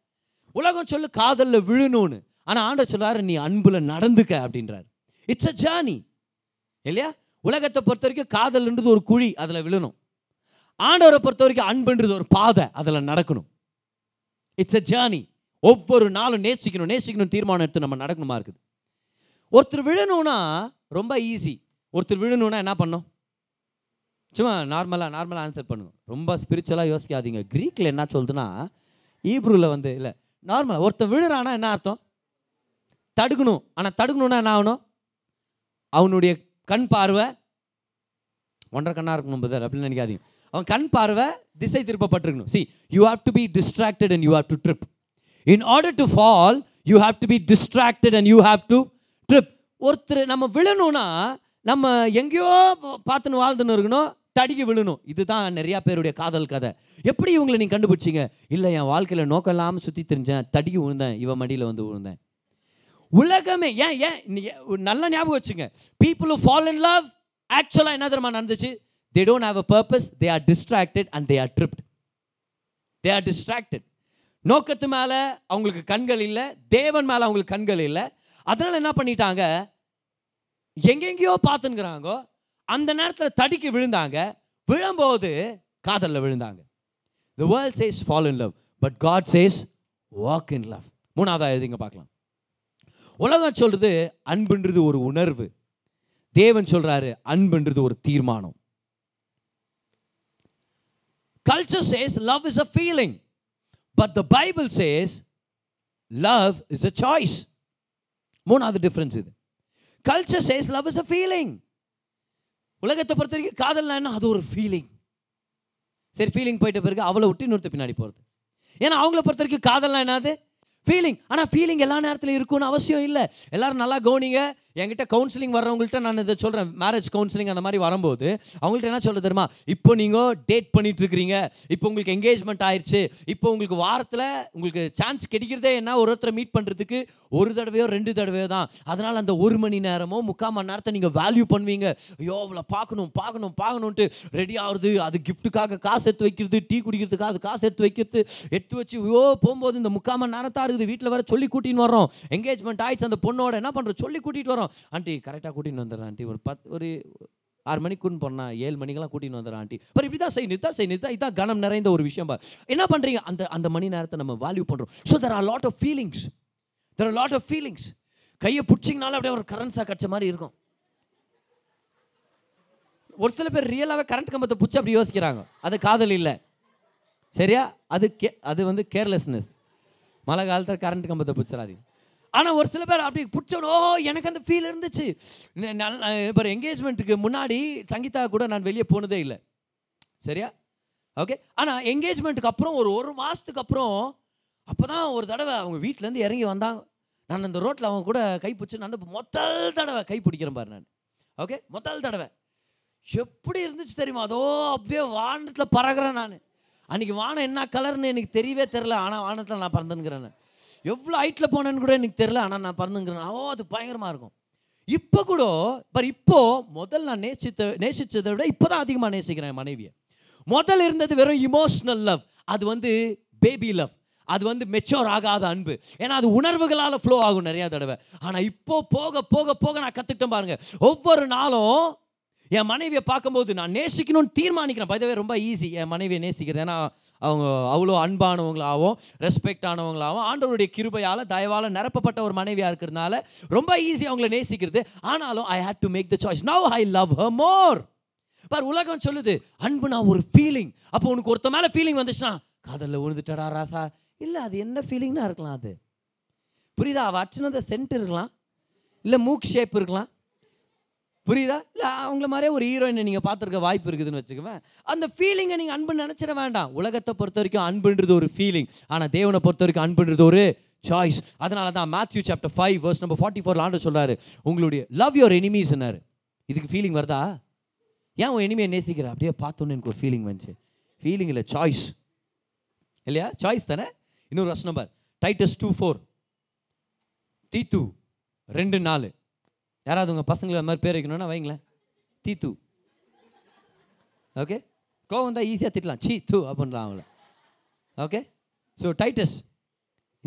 உலகம் சொல்லு காதலில் விழுணும்னு. ஆனால் ஆண்ட சொல்றாரு நீ அன்பில் நடந்துக்க அப்படின்றார். இட்ஸ் அ ஜேர்னி இல்லையா? உலகத்தை பொறுத்த வரைக்கும் காதல்ன்றது ஒரு குழி அதில் விழணும். ஆண்டவரை பொறுத்த வரைக்கும் அன்புன்றது ஒரு பாதை அதில் நடக்கணும். இட்ஸ் அ ஜேர்னி ஒவ்வொரு நாளும் நேசிக்கணும் நேசிக்கணும் தீர்மானம் எடுத்து நம்ம நடக்கணுமா இருக்குது? ஒருத்தர் விழணும்னா ரொம்ப ஈஸி ஒருத்தர் விழணும்னா என்ன பண்ணும்? சும்மா நார்மலாக நார்மலாக ஆன்சர் பண்ணுங்க ரொம்ப ஸ்பிரிச்சுவலாக யோசிக்காதீங்க. க்ரீக்கில் என்ன சொல்லுதுன்னா ஈப்ரூவில் வந்து இல்லை நார்மலாக ஒருத்தன் விழுறானா என்ன அர்த்தம்? தடுக்கணும். ஆனால் தடுக்கணும்னா என்ன ஆகணும்? அவனுடைய கண் பார்வை ஒன்றரை கண்ணாக இருக்கணும் பதர் அப்படின்னு நினைக்காதீங்க. அவன் கண் பார்வை திசை திருப்பப்பட்டிருக்கணும். See you have to be distracted and you have to trip in order to fall you have to be distracted and you have to trip ஒருத்தர் நம்ம விழணும்னா நம்ம எங்கேயோ பார்த்துன்னு வாழ்ந்துன்னு இருக்கணும் தடிக்கி விழணும். இதுதான் நிறையா பேருடைய காதல் கதை. எப்படி இவங்களை நீ கண்டுபிடிச்சிங்க? இல்லை என் வாழ்க்கையில் நோக்கம் இல்லாமல் சுற்றி தெரிஞ்சேன் தடிக்கி விழுந்தேன் இவன் மடியில் வந்து விழுந்தேன். உலகமே ஏன் ஏன் நீ நல்ல ஞாபகம் வச்சுங்க. பீப்புள் ஃபால் இன் லவ் ஆக்சுவலாக என்ன தெரியுமா நடந்துச்சு? They don't have a purpose they are distracted and they are tripped they are distracted நோக்கத்து மேலே அவங்களுக்கு கண்கள் இல்லை தேவன் மேலே அவங்களுக்கு கண்கள் இல்லை. அதனால் என்ன பண்ணிட்டாங்க? எங்கெங்கேயோ பார்த்துங்கிறாங்கோ அந்த நேரத்தில் தடிக்கு விழுந்தாங்க. விழும்போது காதலில் விழுந்தாங்க. The world says fall in love but God says walk in love மூணாவதாக எழுதிங்க பார்க்கலாம். உலகம் சொல்கிறது அன்புன்றது ஒரு உணர்வு. தேவன் சொல்கிறாரு அன்புன்றது ஒரு தீர்மானம். Culture says love is a feeling but the Bible says love is a choice மூணாவது டிஃப்ரென்ஸ் இது. Culture says love is a feeling உலகத்தை பொறுத்த வரைக்கும் காதல்னா என்ன? அது ஒரு ஃபீலிங் சரி ஃபீலிங் போயிட்ட பிறகு அவளை விட்டு இன்னொருத்த பின்னாடி போகிறது ஏன்னா அவங்கள பொறுத்த வரைக்கும் காதல்லாம் என்னது? ஃபீலிங் ஆனால் ஃபீலிங் எல்லா நேரத்தில் இருக்கும்னு அவசியம் இல்லை. எல்லாரும் நல்லா கவனிங்க. என்கிட்ட கவுன்சிலிங் வர்றவங்கள்ட்ட நான் இதை சொல்கிறேன் மேரேஜ் கவுன்சிலிங் அந்த மாதிரி வரும்போது அவங்கள்ட்ட என்ன சொல்ல தெரியுமா? இப்போ நீங்கள் டேட் பண்ணிட்டு இருக்கிறீங்க இப்போ உங்களுக்கு என்கேஜ்மெண்ட் ஆயிடுச்சு இப்போ உங்களுக்கு வாரத்தில் உங்களுக்கு சான்ஸ் கிடைக்கிறதே என்ன? ஒருத்தரை மீட் பண்ணுறதுக்கு ஒரு தடவையோ ரெண்டு தடவையோ தான். அதனால் அந்த ஒரு மணி நேரமோ முக்கால் மணி நேரத்தை நீங்கள் வேல்யூ பண்ணுவீங்க. ஐயோ அவளை பார்க்கணும் பார்க்கணும் பார்க்கணுன்ட்டு ரெடி ஆகுறது அது கிஃப்ட்டுக்காக காசு எடுத்து வைக்கிறது டீ குடிக்கிறதுக்காக அது காசு எடுத்து வைக்கிறது எடுத்து வச்சு ஐயோ போகும்போது இந்த முக்கால் மணி நேரத்தான் இருக்குது. வீட்டில் வர சொல்லி கூட்டின்னு வரோம் என்கேஜ்மெண்ட் ஆயிடுச்சு. அந்த பொண்ணோட என்ன பண்ணுறோம் சொல்லி கூட்டிகிட்டு வரோம் ஆண்டி கரெக்டாக கூட்டின்னு வந்துடுறேன் ஆண்டி. ஒரு பத்து ஒரு ஆறு மணிக்கு போனால் போனா ஏழு மணிக்கெல்லாம் கூட்டின்னு வந்துடுறேன் ஆண்டி. அப்புறம் இப்படி தான் செய்யணும் இதான் செய்யணும் இதான் இதான் கனம் நிறைந்த ஒரு விஷயம் பா என்ன பண்ணுறீங்க அந்த அந்த மணி நேரத்தை நம்ம வேல்யூ பண்ணுறோம் so there are lot of feelings there are lot of feelings கையை பிடிச்சிங்கனால அப்படியே ஒரு கரண்ட்ஸாக கிடச்ச மாதிரி இருக்கும். ஒரு சில பேர் ரியலாகவே கரண்ட் கம்பத்தை பிடிச்சி அப்படி யோசிக்கிறாங்க. அது காதல் இல்லை. சரியா? அது கே அது வந்து கேர்லெஸ்னஸ் மழை காலத்தில் கரண்ட் கம்பத்தை பிடிச்சிடாதீங்க. ஆனால் ஒரு சில பேர் அப்படி பிடிச்சோம் எனக்கு அந்த ஃபீல் இருந்துச்சு. இப்போ என்கேஜ்மெண்ட்டுக்கு முன்னாடி சங்கீதா கூட நான் வெளியே போனதே இல்லை. சரியா? ஓகே ஆனால் என்கேஜ்மெண்ட்டுக்கு அப்புறம் ஒரு ஒரு மாதத்துக்கு அப்புறம் அப்போ தான் ஒரு தடவை அவங்க வீட்டிலேருந்து இறங்கி வந்தாங்க. நான் அந்த ரோட்டில் அவங்க கூட கை பிடிச்சி நான் முதல் தடவை கை பிடிக்கிறேன் பாரு நான். ஓகே முதல் தடவை. எப்படி இருந்துச்சு தெரியுமா? அதோ அப்படியே வானத்தில் பறகுறேன் நான். அன்றைக்கி வானம் என்ன கலர்னு எனக்கு தெரியவே தெரில ஆனால் வானத்தில் நான் பறந்துங்கிறேன் எவ்வளோ ஹைட்டில் போனேன்னு கூட எனக்கு தெரில ஆனால் நான் பறந்துங்கிறேன். ஓ அது பயங்கரமாக இருக்கும். இப்போ கூட பர் இப்போ முதல் நான் நேசித்த நேசித்ததை விட இப்போ தான் அதிகமாக நேசிக்கிறேன் என் மனைவியை. முதல் இருந்தது வெறும் இமோஷ்னல் லவ் அது வந்து பேபி லவ் அது வந்து மெச்சோர் ஆகாத அன்பு. ஏன்னா அது உணர்வுகளால் ஃப்ளோ ஆகும் நிறையா தடவை. ஆனால் இப்போ போக போக போக நான் கற்றுக்கிட்டேன் பாருங்கள் ஒவ்வொரு நாளும் என் மனைவியை பார்க்கும்போது நான் நேசிக்கணும்னு தீர்மானிக்கிறேன். பதவே ரொம்ப ஈஸி என் மனைவியை நேசிக்கிறது. ஏன்னா அவங்க அவ்வளோ அன்பானவங்களாகவும் ரெஸ்பெக்ட் ஆனவங்களாகவும் ஆண்டவருடைய கிருபையால் தயவால் நிரப்பப்பட்ட ஒரு மனைவியாக இருக்கிறதுனால ரொம்ப ஈஸி அவங்கள நேசிக்கிறது. ஆனாலும் I hate to make the choice now I love her more பார் உலகம் சொல்லுது அன்புனா ஒரு ஃபீலிங் அப்போ உனக்கு ஒருத்த மேலே ஃபீலிங் வந்துச்சுன்னா காதலில் விழுந்துட்டடா ராசா. இல்லை அது என்ன ஃபீலிங்னா இருக்கலாம் அது. புரியுதா? அவள் அச்சுனத சென்ட் இருக்கலாம். இல்லை மூக் ஷேப் இருக்கலாம். புரியுதா? இல்லை அவங்கள மாதிரியே ஒரு ஹீரோயினை நீங்கள் பார்த்துருக்க வாய்ப்பு இருக்குதுன்னு வச்சுக்குவேன். அந்த ஃபீலிங்கை நீங்கள் அன்பு நினச்சிட வேண்டாம். உலகத்தை பொறுத்த வரைக்கும் அன்புன்றது ஒரு ஃபீலிங் ஆனால் தேவனை பொறுத்த வரைக்கும் அன்புன்றது ஒரு சாய்ஸ் அதனால தான் Matthew chapter five verse number forty four ஆண்டு சொல்கிறாரு உங்களுடைய லவ் யுவர் எனிமீஸ்னாரு இதுக்கு ஃபீலிங் வருதா? ஏன் உன் எனிமையை நேசிக்கிற? அப்படியே பார்த்தோன்னு எனக்கு ஒரு ஃபீலிங் வந்துச்சு. ஃபீலிங் இல்லை சாய்ஸ் இல்லையா? சாய்ஸ் தானே? இன்னொரு ரஸ் நம்பர் டைட்டஸ் டூ ஃபோர் தீத்து ரெண்டு நாலு. யாராவது உங்கள் பசங்களை அந்த மாதிரி பேர் வைக்கணும்னா வைங்களேன். தீத்து. ஓகே கோவம் தான் ஈஸியாக திட்டலாம். சீ தூ அப்படின்றான் அவங்கள. ஓகே ஸோ டைட்டஸ்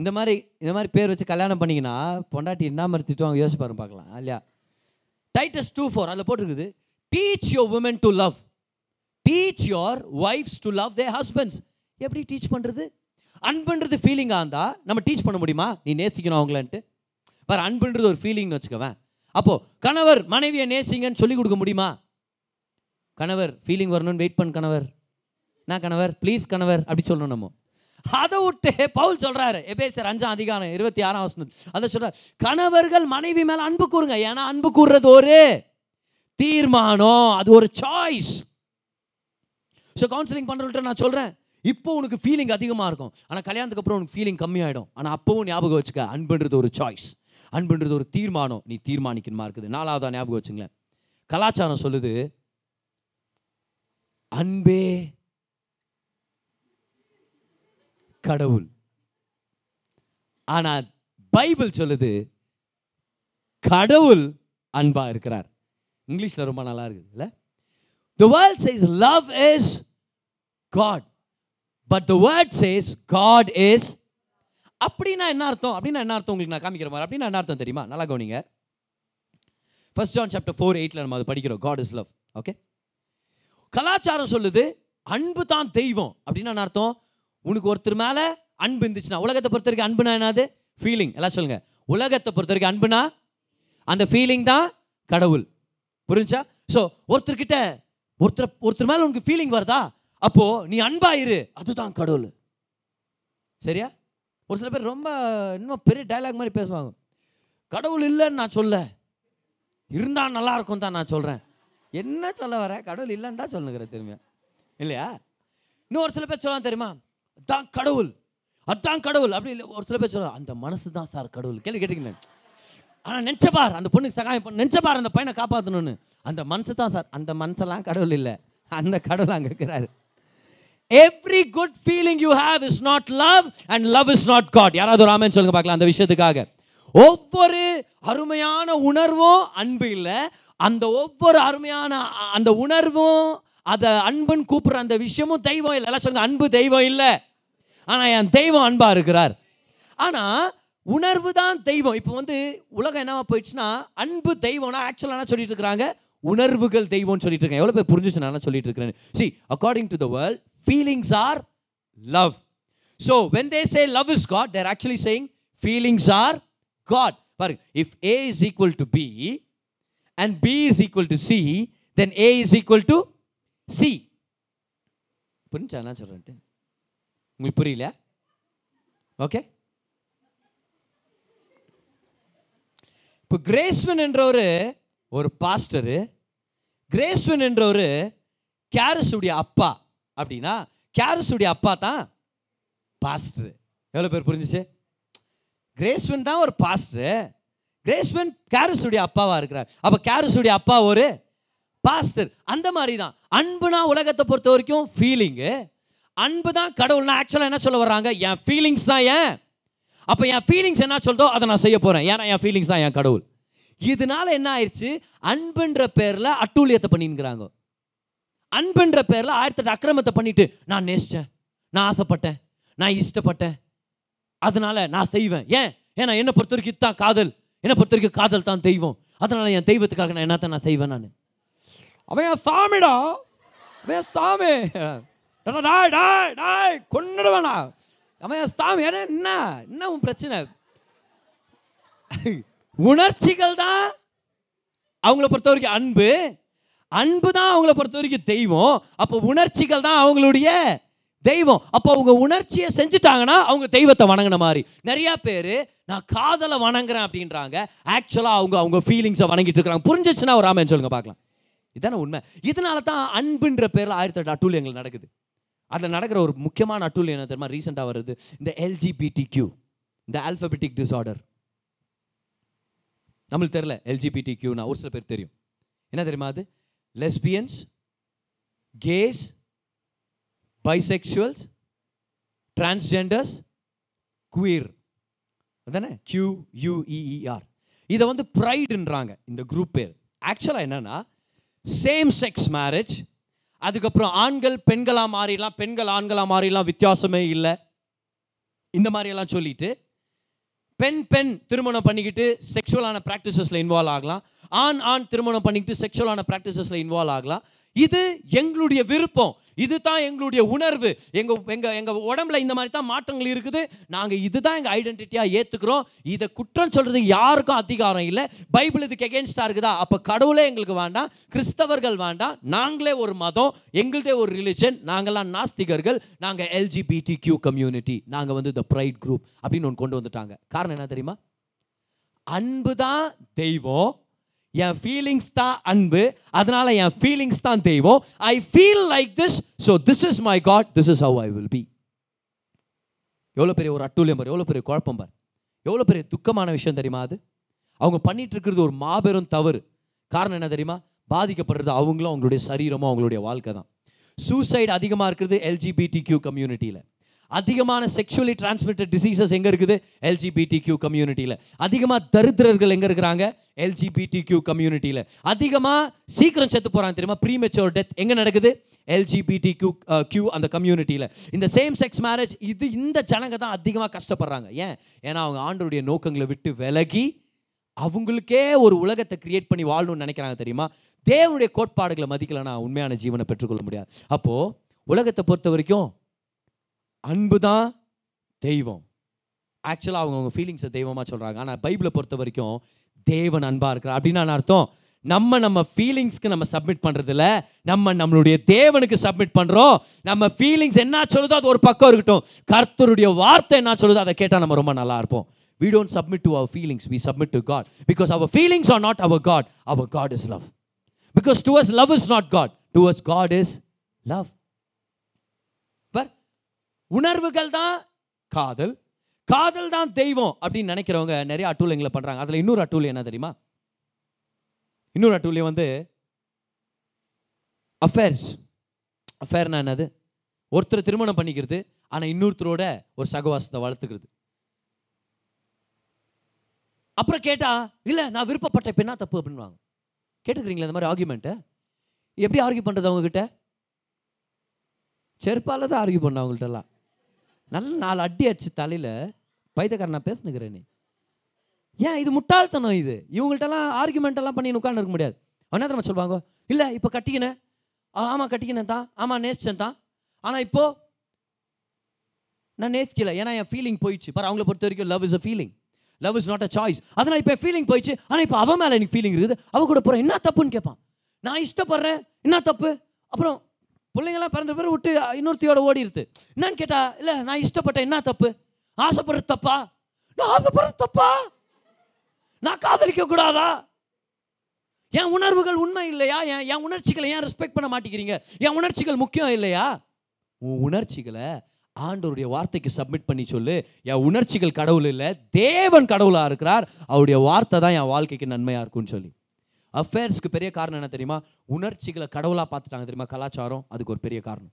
இந்த மாதிரி இந்த மாதிரி பேர் வச்சு கல்யாணம் பண்ணிங்கன்னா பொண்டாட்டி என்ன மாதிரி திட்டுவாங்க யோசிச்சு பாருங்க பார்க்கலாம். இல்லையா? டைட்டஸ் டூ ஃபோர் அதில் போட்டிருக்குது. Teach your women to love teach your wives to love their husbands எப்படி டீச் பண்ணுறது அன்புன்றது ஃபீலிங்காக இருந்தால் நம்ம டீச் பண்ண முடியுமா? நீ நேசிக்கணும் அவங்களன்ட்டு. பாரு அன்புன்றது ஒரு ஃபீலிங்னு வச்சுக்கவேன். அப்போது கணவர் மனைவியை நேசிங்கன்னு சொல்லிக் கொடுக்க முடியுமா? கணவர் ஃபீலிங் வரணும்னு வெயிட் பண்ண கணவர். நான் கணவர்? ப்ளீஸ் கணவர் அப்படி சொல்லணும் நம்ம. அதை விட்டு பவுல் சொல்றாரு எபேசர் அஞ்சாம் அதிகாரம் இருபத்தி ஆறாம் வசனம். அதை சொல்கிறார் கணவர்கள் மனைவி மேலே அன்பு கூறுங்க. ஏன்னா அன்பு கூறுறது ஒரு தீர்மானம் அது ஒரு சாய்ஸ் ஸோ கவுன்சிலிங் பண்ணுறவள்கிட்ட நான் சொல்கிறேன் இப்போ உனக்கு ஃபீலிங் அதிகமாக இருக்கும். ஆனால் கல்யாணத்துக்கு அப்புறம் உனக்கு ஃபீலிங் கம்மியாயிடும். ஆனால் அப்பவும் ஞாபகம் வச்சுக்க அன்புன்றது ஒரு சாய்ஸ் அன்புன்றது ஒரு தீர்மானம். நீ தீர்மானிக்கணுமா இருக்குது. நாலாவதா ஞாபகம் வச்சுங்களேன். கலாச்சாரம் சொல்லுது அன்பே கடவுள். ஆனால் பைபிள் சொல்லுது கடவுள் அன்பா இருக்கிறார். இங்கிலீஷில் ரொம்ப நல்லா இருக்குது இல்லை? The world says love is God but the word says God is அப்படின்னா என்ன அர்த்தம்? அப்படின்னா என்ன அர்த்தம் உங்களுக்கு நான் காமிக்கிற மாதிரி? அப்படின்னா என்ன அர்த்தம் தெரியுமா? நல்லா கவனிங்க. ஃபர்ஸ்ட் ஜான் சாப்டர் ஃபோர் எயிட்டில் நம்ம அது படிக்கிறோம். காட் இஸ் லவ் ஓகே கலாச்சாரம் சொல்லுது அன்பு தான் தெய்வம். அப்படின்னா என்ன அர்த்தம்? உனக்கு ஒருத்தர் மேலே அன்பு இருந்துச்சுன்னா உலகத்தை பொறுத்த வரைக்கும் அன்புனா என்னது? ஃபீலிங் எல்லாம் சொல்லுங்க. உலகத்தை பொறுத்த வரைக்கும் அன்புனா? அந்த ஃபீலிங் தான் கடவுள். புரிஞ்சா? ஸோ ஒருத்தர்கிட்ட ஒருத்தர் ஒருத்தர் மேலே உனக்கு ஃபீலிங் வருதா? அப்போது நீ அன்பாயிரு. அதுதான் கடவுள். சரியா? ஒரு சில பேர் ரொம்ப இன்னும் பெரிய டயலாக் மாதிரி பேசுவாங்க. கடவுள் இல்லைன்னு நான் சொல்ல. இருந்தால் நல்லா இருக்கும் தான் நான் சொல்கிறேன் என்ன சொல்ல வர? கடவுள் இல்லைன்னு தான் சொல்லுங்கிற திரும்பியா இல்லையா? இன்னும் ஒரு சில பேர் சொல்லலாம் தெரியுமா? அதான் கடவுள். அதான் கடவுள். அப்படி இல்லை ஒரு சில பேர் சொல்லலாம் அந்த மனசு தான் சார் கடவுள். கேள்வி கேட்டீங்களே ஆனால் நினச்சபார் அந்த பொண்ணுக்கு சகாயம் பண்ண நினச்சபார் அந்த பையனை காப்பாற்றணும்னு அந்த மனசு தான் சார் அந்த மனசெல்லாம் கடவுள் இல்லை. அந்த கடவுள் அங்கே இருக்கிறாரு. Every good feeling you have is not love and love is not God யாராவது ஒரு ஆமென் சொல்லுங்க பார்க்கலாம் அந்த விஷயத்துக்காக. ஒவ்வொரு அருமையான உணர்வும் அன்பு இல்லை. அந்த ஒவ்வொரு அருமையான அந்த உணர்வும் அதை அன்புன்னு கூப்பிட்ற அந்த விஷயமும் தெய்வம் இல்லை. எல்லாம் சொல்லுங்க அன்பு தெய்வம் இல்லை. ஆனால் என் தெய்வம் அன்பாக இருக்கிறார். ஆனால் உணர்வு தான் தெய்வம். இப்போ வந்து உலகம் என்னவா போயிடுச்சுன்னா அன்பு தெய்வம்னா ஆக்சுவலாக என்ன சொல்லிட்டு இருக்கிறாங்க? உணர்வுகள் தெய்வம்னு சொல்லிட்டு இருக்கேன் எவ்வளோ பேர் புரிஞ்சுச்சு நான் சொல்லிட்டு இருக்கிறேன் see according to the world feelings are love so when they say love is God they're actually saying feelings are God பாருங்க if A is equal to B and B is equal to C then A is equal to C புரிஞ்சா என்ன சொல்றேன்ட்டு உங்களுக்கு புரியல okay இப்போ கிரேஸ்வன் என்றவர் ஒரு pastor கிரேஸ்வன் என்றவர் கேரஸுடைய அப்பா அப்படின்னா கேரஸுடைய அப்பா தான் பாஸ்டர். எவ்வளோ பேர் புரிஞ்சுச்சு? கிரேஸ்வன் தான் ஒரு பாஸ்டர். கிரேஸ்வன் கேரஸுடைய அப்பாவாக இருக்கிறார். அப்போ கேரஸுடைய அப்பா ஒரு பாஸ்டர். அந்த மாதிரி தான் அன்புனா உலகத்தை பொறுத்த வரைக்கும் ஃபீலிங்கு அன்பு தான் கடவுள்னா ஆக்சுவலாக என்ன சொல்ல வர்றாங்க? என் ஃபீலிங்ஸ் தான் ஏன்? அப்போ என் ஃபீலிங்ஸ் என்ன சொல்தோ அதை நான் செய்ய போகிறேன் ஏன்னா என் ஃபீலிங்ஸ் தான் என் கடவுள். இதனால என்ன ஆயிடுச்சு அன்புன்ற பேரில் அட்டூழியத்தை பண்ணிங்கிறாங்க அன்புன்ற பேரில் ஆயிரத்தெட்டு அக்கிரமத்தை பண்ணிட்டு நான் நேசித்தேன் நான் ஆசைப்பட்டேன் நான் இஷ்டப்பட்டேன். அதனால நான் செய்வேன். ஏன்? ஏன்னா என்னை பொறுத்த வரைக்கும் இதுதான் காதல். என்னை பொறுத்த வரைக்கும் காதல் தான் தெய்வம். அதனால என் தெய்வத்துக்காக நான் என்னத்த நான் செய்வேன் நான். அவன் சாமிடா. அவன் சாமி. டா, டாய் டாய் டாய் கொண்டுடுவேனா அவன் சாமி. ஏன்னா என்ன? என்ன உன் பிரச்சனை? உணர்ச்சிகள் தான் அவங்கள பொறுத்த வரைக்கும் அன்பு. அன்பு தான் அவங்கள பொறுத்த வரைக்கும் தெய்வம். அப்போ உணர்ச்சிகள் தான் அவங்களுடைய தெய்வம். அப்போ அவங்க உணர்ச்சியை செஞ்சுட்டாங்கன்னா அவங்க தெய்வத்தை வணங்கின மாதிரி. நிறையா பேர் நான் காதலை வணங்குறேன் அப்படின்றாங்க. ஆக்சுவலாக அவங்க அவங்க ஃபீலிங்ஸை வணங்கிட்டு இருக்கிறாங்க புரிஞ்சிச்சுன்னா ஒரு ஆமேன்னு சொல்லுங்க பார்க்கலாம். இதுதானே உண்மை. இதனால தான் அன்புன்ற பேரில் ஆயிரத்தி எட்டு அட்டூழியங்கள் நடக்குது. அதில் நடக்கிற ஒரு முக்கியமான அட்டூழியம் என்ன தெரியுமா? ரீசெண்டாக வருது. இந்த எல்ஜிபிடி கியூ இந்த ஆல்பபெட்டிக் டிஸார்டர் நம்மளுக்கு தெரியல எல்ஜிபிடி கியூனா ஒரு சில பேர் தெரியும். என்ன தெரியுமா அது? Lesbians gays bisexuals transgenders queer அதானே? Q U E E R இதை வந்து ப்ரைடுன்றாங்க இந்த குரூப் பேர். ஆக்சுவலாக என்னென்னா சேம் செக்ஸ் மேரேஜ் அதுக்கப்புறம் ஆண்கள் பெண்களாக மாறிடலாம் பெண்கள் ஆண்களாக மாறிடலாம் வித்தியாசமே இல்லை. இந்த மாதிரியெல்லாம் சொல்லிட்டு பெண் பெண் திருமணம் பண்ணிக்கிட்டு செக்ஷுவலான ப்ராக்டிசஸில் இன்வால்வ் ஆகலாம். ஆண் ஆண் திருமணம் பண்ணிக்கிட்டு செக்ஷுவலான ப்ராக்டிசஸில் இன்வால்வ் ஆகலாம். இது எங்களுடைய விருப்பம். இது தான் எங்களுடைய உணர்வு. எங்கள் எங்கள் எங்கள் உடம்புல இந்த மாதிரி தான் மாற்றங்கள் இருக்குது. நாங்கள் இதுதான் எங்கள் ஐடென்டிட்டியாக ஏற்றுக்கிறோம் இதை குற்றம் சொல்கிறது யாருக்கும் அதிகாரம் இல்லை. பைபிள் இதுக்கு எகேன்ஸ்டாக இருக்குதா? அப்போ கடவுளே எங்களுக்கு வேண்டாம். கிறிஸ்தவர்கள் வேண்டாம். நாங்களே ஒரு மதம். எங்களுதே ஒரு ரிலிஜன் நாங்கள்லாம் நாஸ்திகர்கள். நாங்கள் எல்ஜிபிடி கியூ கம்யூனிட்டி நாங்கள் வந்து த ப்ரைட் குரூப் அப்படின்னு ஒன்று கொண்டு வந்துட்டாங்க. காரணம் என்ன தெரியுமா? அன்பு தான் தெய்வம். என் ஃபீலிங்ஸ் தான் அன்பு அதனால என் ஃபீலிங்ஸ் தான் தெய்வம். I feel like this so this is my God this is how I will be எவ்வளோ பெரிய ஒரு அட்டூழியம் பார் எவ்வளோ பெரிய குழப்பம் பார். எவ்வளோ பெரிய துக்கமான விஷயம் தெரியுமா அது? அவங்க பண்ணிட்டு இருக்கிறது ஒரு மாபெரும் தவறு. காரணம் என்ன தெரியுமா? பாதிக்கப்படுறது அவங்களும் அவங்களுடைய சரீரமும் அவங்களுடைய வாழ்க்கை தான். சூசைட் அதிகமாக இருக்கிறது எல்ஜிபிடி கியூ கம்யூனிட்டியில் அதிகமான செக்ஷுவலி டிரான்ஸ்மிட்டட் டிசீசஸ் எங்கே இருக்குது? எல்ஜிபிடி கியூ கம்யூனிட்டியில் அதிகமாக தரித்திரர்கள் எங்கே இருக்கிறாங்க? எல்ஜிபிடி கியூ கம்யூனிட்டியில் அதிகமாக சீக்கிரம் செத்து போகிறாங்க தெரியுமா? ப்ரீமெச்சோர் டெத் எங்கே நடக்குது? எல்ஜிபிடி கியூ கியூ அந்த கம்யூனிட்டியில் இந்த சேம் செக்ஸ் மேரேஜ் இது இந்த ஜனங்க தான் அதிகமாக கஷ்டப்படுறாங்க. ஏன்? ஏன்னா அவங்க ஆண்டருடைய நோக்கங்களை விட்டு விலகி அவங்களுக்கே ஒரு உலகத்தை கிரியேட் பண்ணி வாழணும்னு நினைக்கிறாங்க தெரியுமா? தேவனுடைய கோட்பாடுகளை மதிக்கலைன்னா உண்மையான ஜீவனை பெற்றுக்கொள்ள முடியாது. அப்போது உலகத்தை பொறுத்த வரைக்கும் அன்பு தான் தெய்வம். ஆக்சுவலாக அவங்க அவங்க ஃபீலிங்ஸை தெய்வமாக சொல்கிறாங்க ஆனால் பைபிளை பொறுத்த வரைக்கும் தேவன் அன்பாக இருக்கிறார். அப்படின்னு நான் அர்த்தம்? நம்ம நம்ம ஃபீலிங்ஸ்க்கு நம்ம சப்மிட் பண்ணுறதில்ல நம்ம நம்மளுடைய தேவனுக்கு சப்மிட் பண்ணுறோம் நம்ம ஃபீலிங்ஸ் என்ன சொல்லுதோ அது ஒரு பக்கம் இருக்கட்டும். கர்த்தருடைய வார்த்தை என்ன சொல்லுதோ அதை கேட்டால் நம்ம ரொம்ப நல்லா இருப்போம். We don't submit to our feelings we submit to God because our feelings are not our God our God is love because to us love is not God to us God is love உணர்வுகள் தான் காதல். காதல் தான் தெய்வம் அப்படின்னு நினைக்கிறவங்க நிறைய எங்களை பண்ணுறாங்க அதில் இன்னொரு அட்டூழியம் என்ன தெரியுமா? இன்னொரு அட்டூழியம் வந்து அஃபேர்ஸ் அஃபேர்னா என்னது? ஒருத்தரை திருமணம் பண்ணிக்கிறது ஆனால் இன்னொருத்தரோட ஒரு சகவாசத்தை வளர்த்துக்கிறது. அப்புறம் கேட்டால் இல்லை நான் விருப்பப்பட்ட இப்ப என்ன தப்பு அப்படின்வாங்க கேட்டுக்கிறீங்களா இந்த மாதிரி ஆர்குமெண்ட்டை எப்படி ஆர்கியூ பண்ணுறது அவங்கக்கிட்ட செருப்பால் செருப்பால தான் ஆர்கியூ பண்ண அவங்கள்ட்டலாம். நல்ல நாலு அடி அடிச்சு தலையில் பைத்தக்காரன் நான் நீ ஏன் இது முட்டாள்தனம் இது? இவங்கள்ட்டலாம் ஆர்குமெண்ட்டெல்லாம் பண்ணி உட்காந்து இருக்க முடியாது. அவன் என்ன சொல்லுவாங்க? இல்லை இப்போ கட்டிக்கினேன் ஆ, கட்டிக்கினேன் தான். ஆமாம் நேசிச்சேன் தான். ஆனால் இப்போது நான் நேசிக்கல. ஏன்னா என் ஃபீலிங் போயிடுச்சு. பாரு அவங்கள பொறுத்த வரைக்கும் love is a feeling love is not a choice அதனால் இப்போ ஃபீலிங் போயிடுச்சு. ஆனால் இப்போ அவன் மேலே எனக்கு ஃபீலிங் இருக்குது. அவள் கூட போகிறேன் என்ன தப்புன்னு கேட்பான் நான் இஷ்டப்படுறேன். என்ன தப்பு? அப்புறம் பிள்ளைங்களாம் பிறந்த பிறகு விட்டு இன்னொருத்தியோட ஓடிடுது என்னன்னு கேட்டா இல்லை நான் இஷ்டப்பட்டேன் என்ன தப்பு? ஆசைப்படுறது தப்பா? நான் ஆசைப்படுறது தப்பா? நான் காதலிக்க கூடாதா? என் உணர்வுகள் உண்மை இல்லையா? என் என் உணர்ச்சிகளை ஏன் ரெஸ்பெக்ட் பண்ண மாட்டேங்கிறீங்க? என் உணர்ச்சிகள் முக்கியம் இல்லையா? உன் உணர்ச்சிகளை ஆண்டவருடைய வார்த்தைக்கு சப்மிட் பண்ணி சொல்லு. என் உணர்ச்சிகள் கடவுள் இல்லை. தேவன் கடவுளாக இருக்கிறார். அவருடைய வார்த்தை தான் என் வாழ்க்கைக்கு நன்மையாக இருக்கும்னு சொல்லி. அஃபேர்ஸ்க்கு பெரிய காரணம் என்ன தெரியுமா? உணர்ச்சிகளை கடவுளாக பார்த்துட்டாங்க தெரியுமா? கலாச்சாரம் அதுக்கு ஒரு பெரிய காரணம்.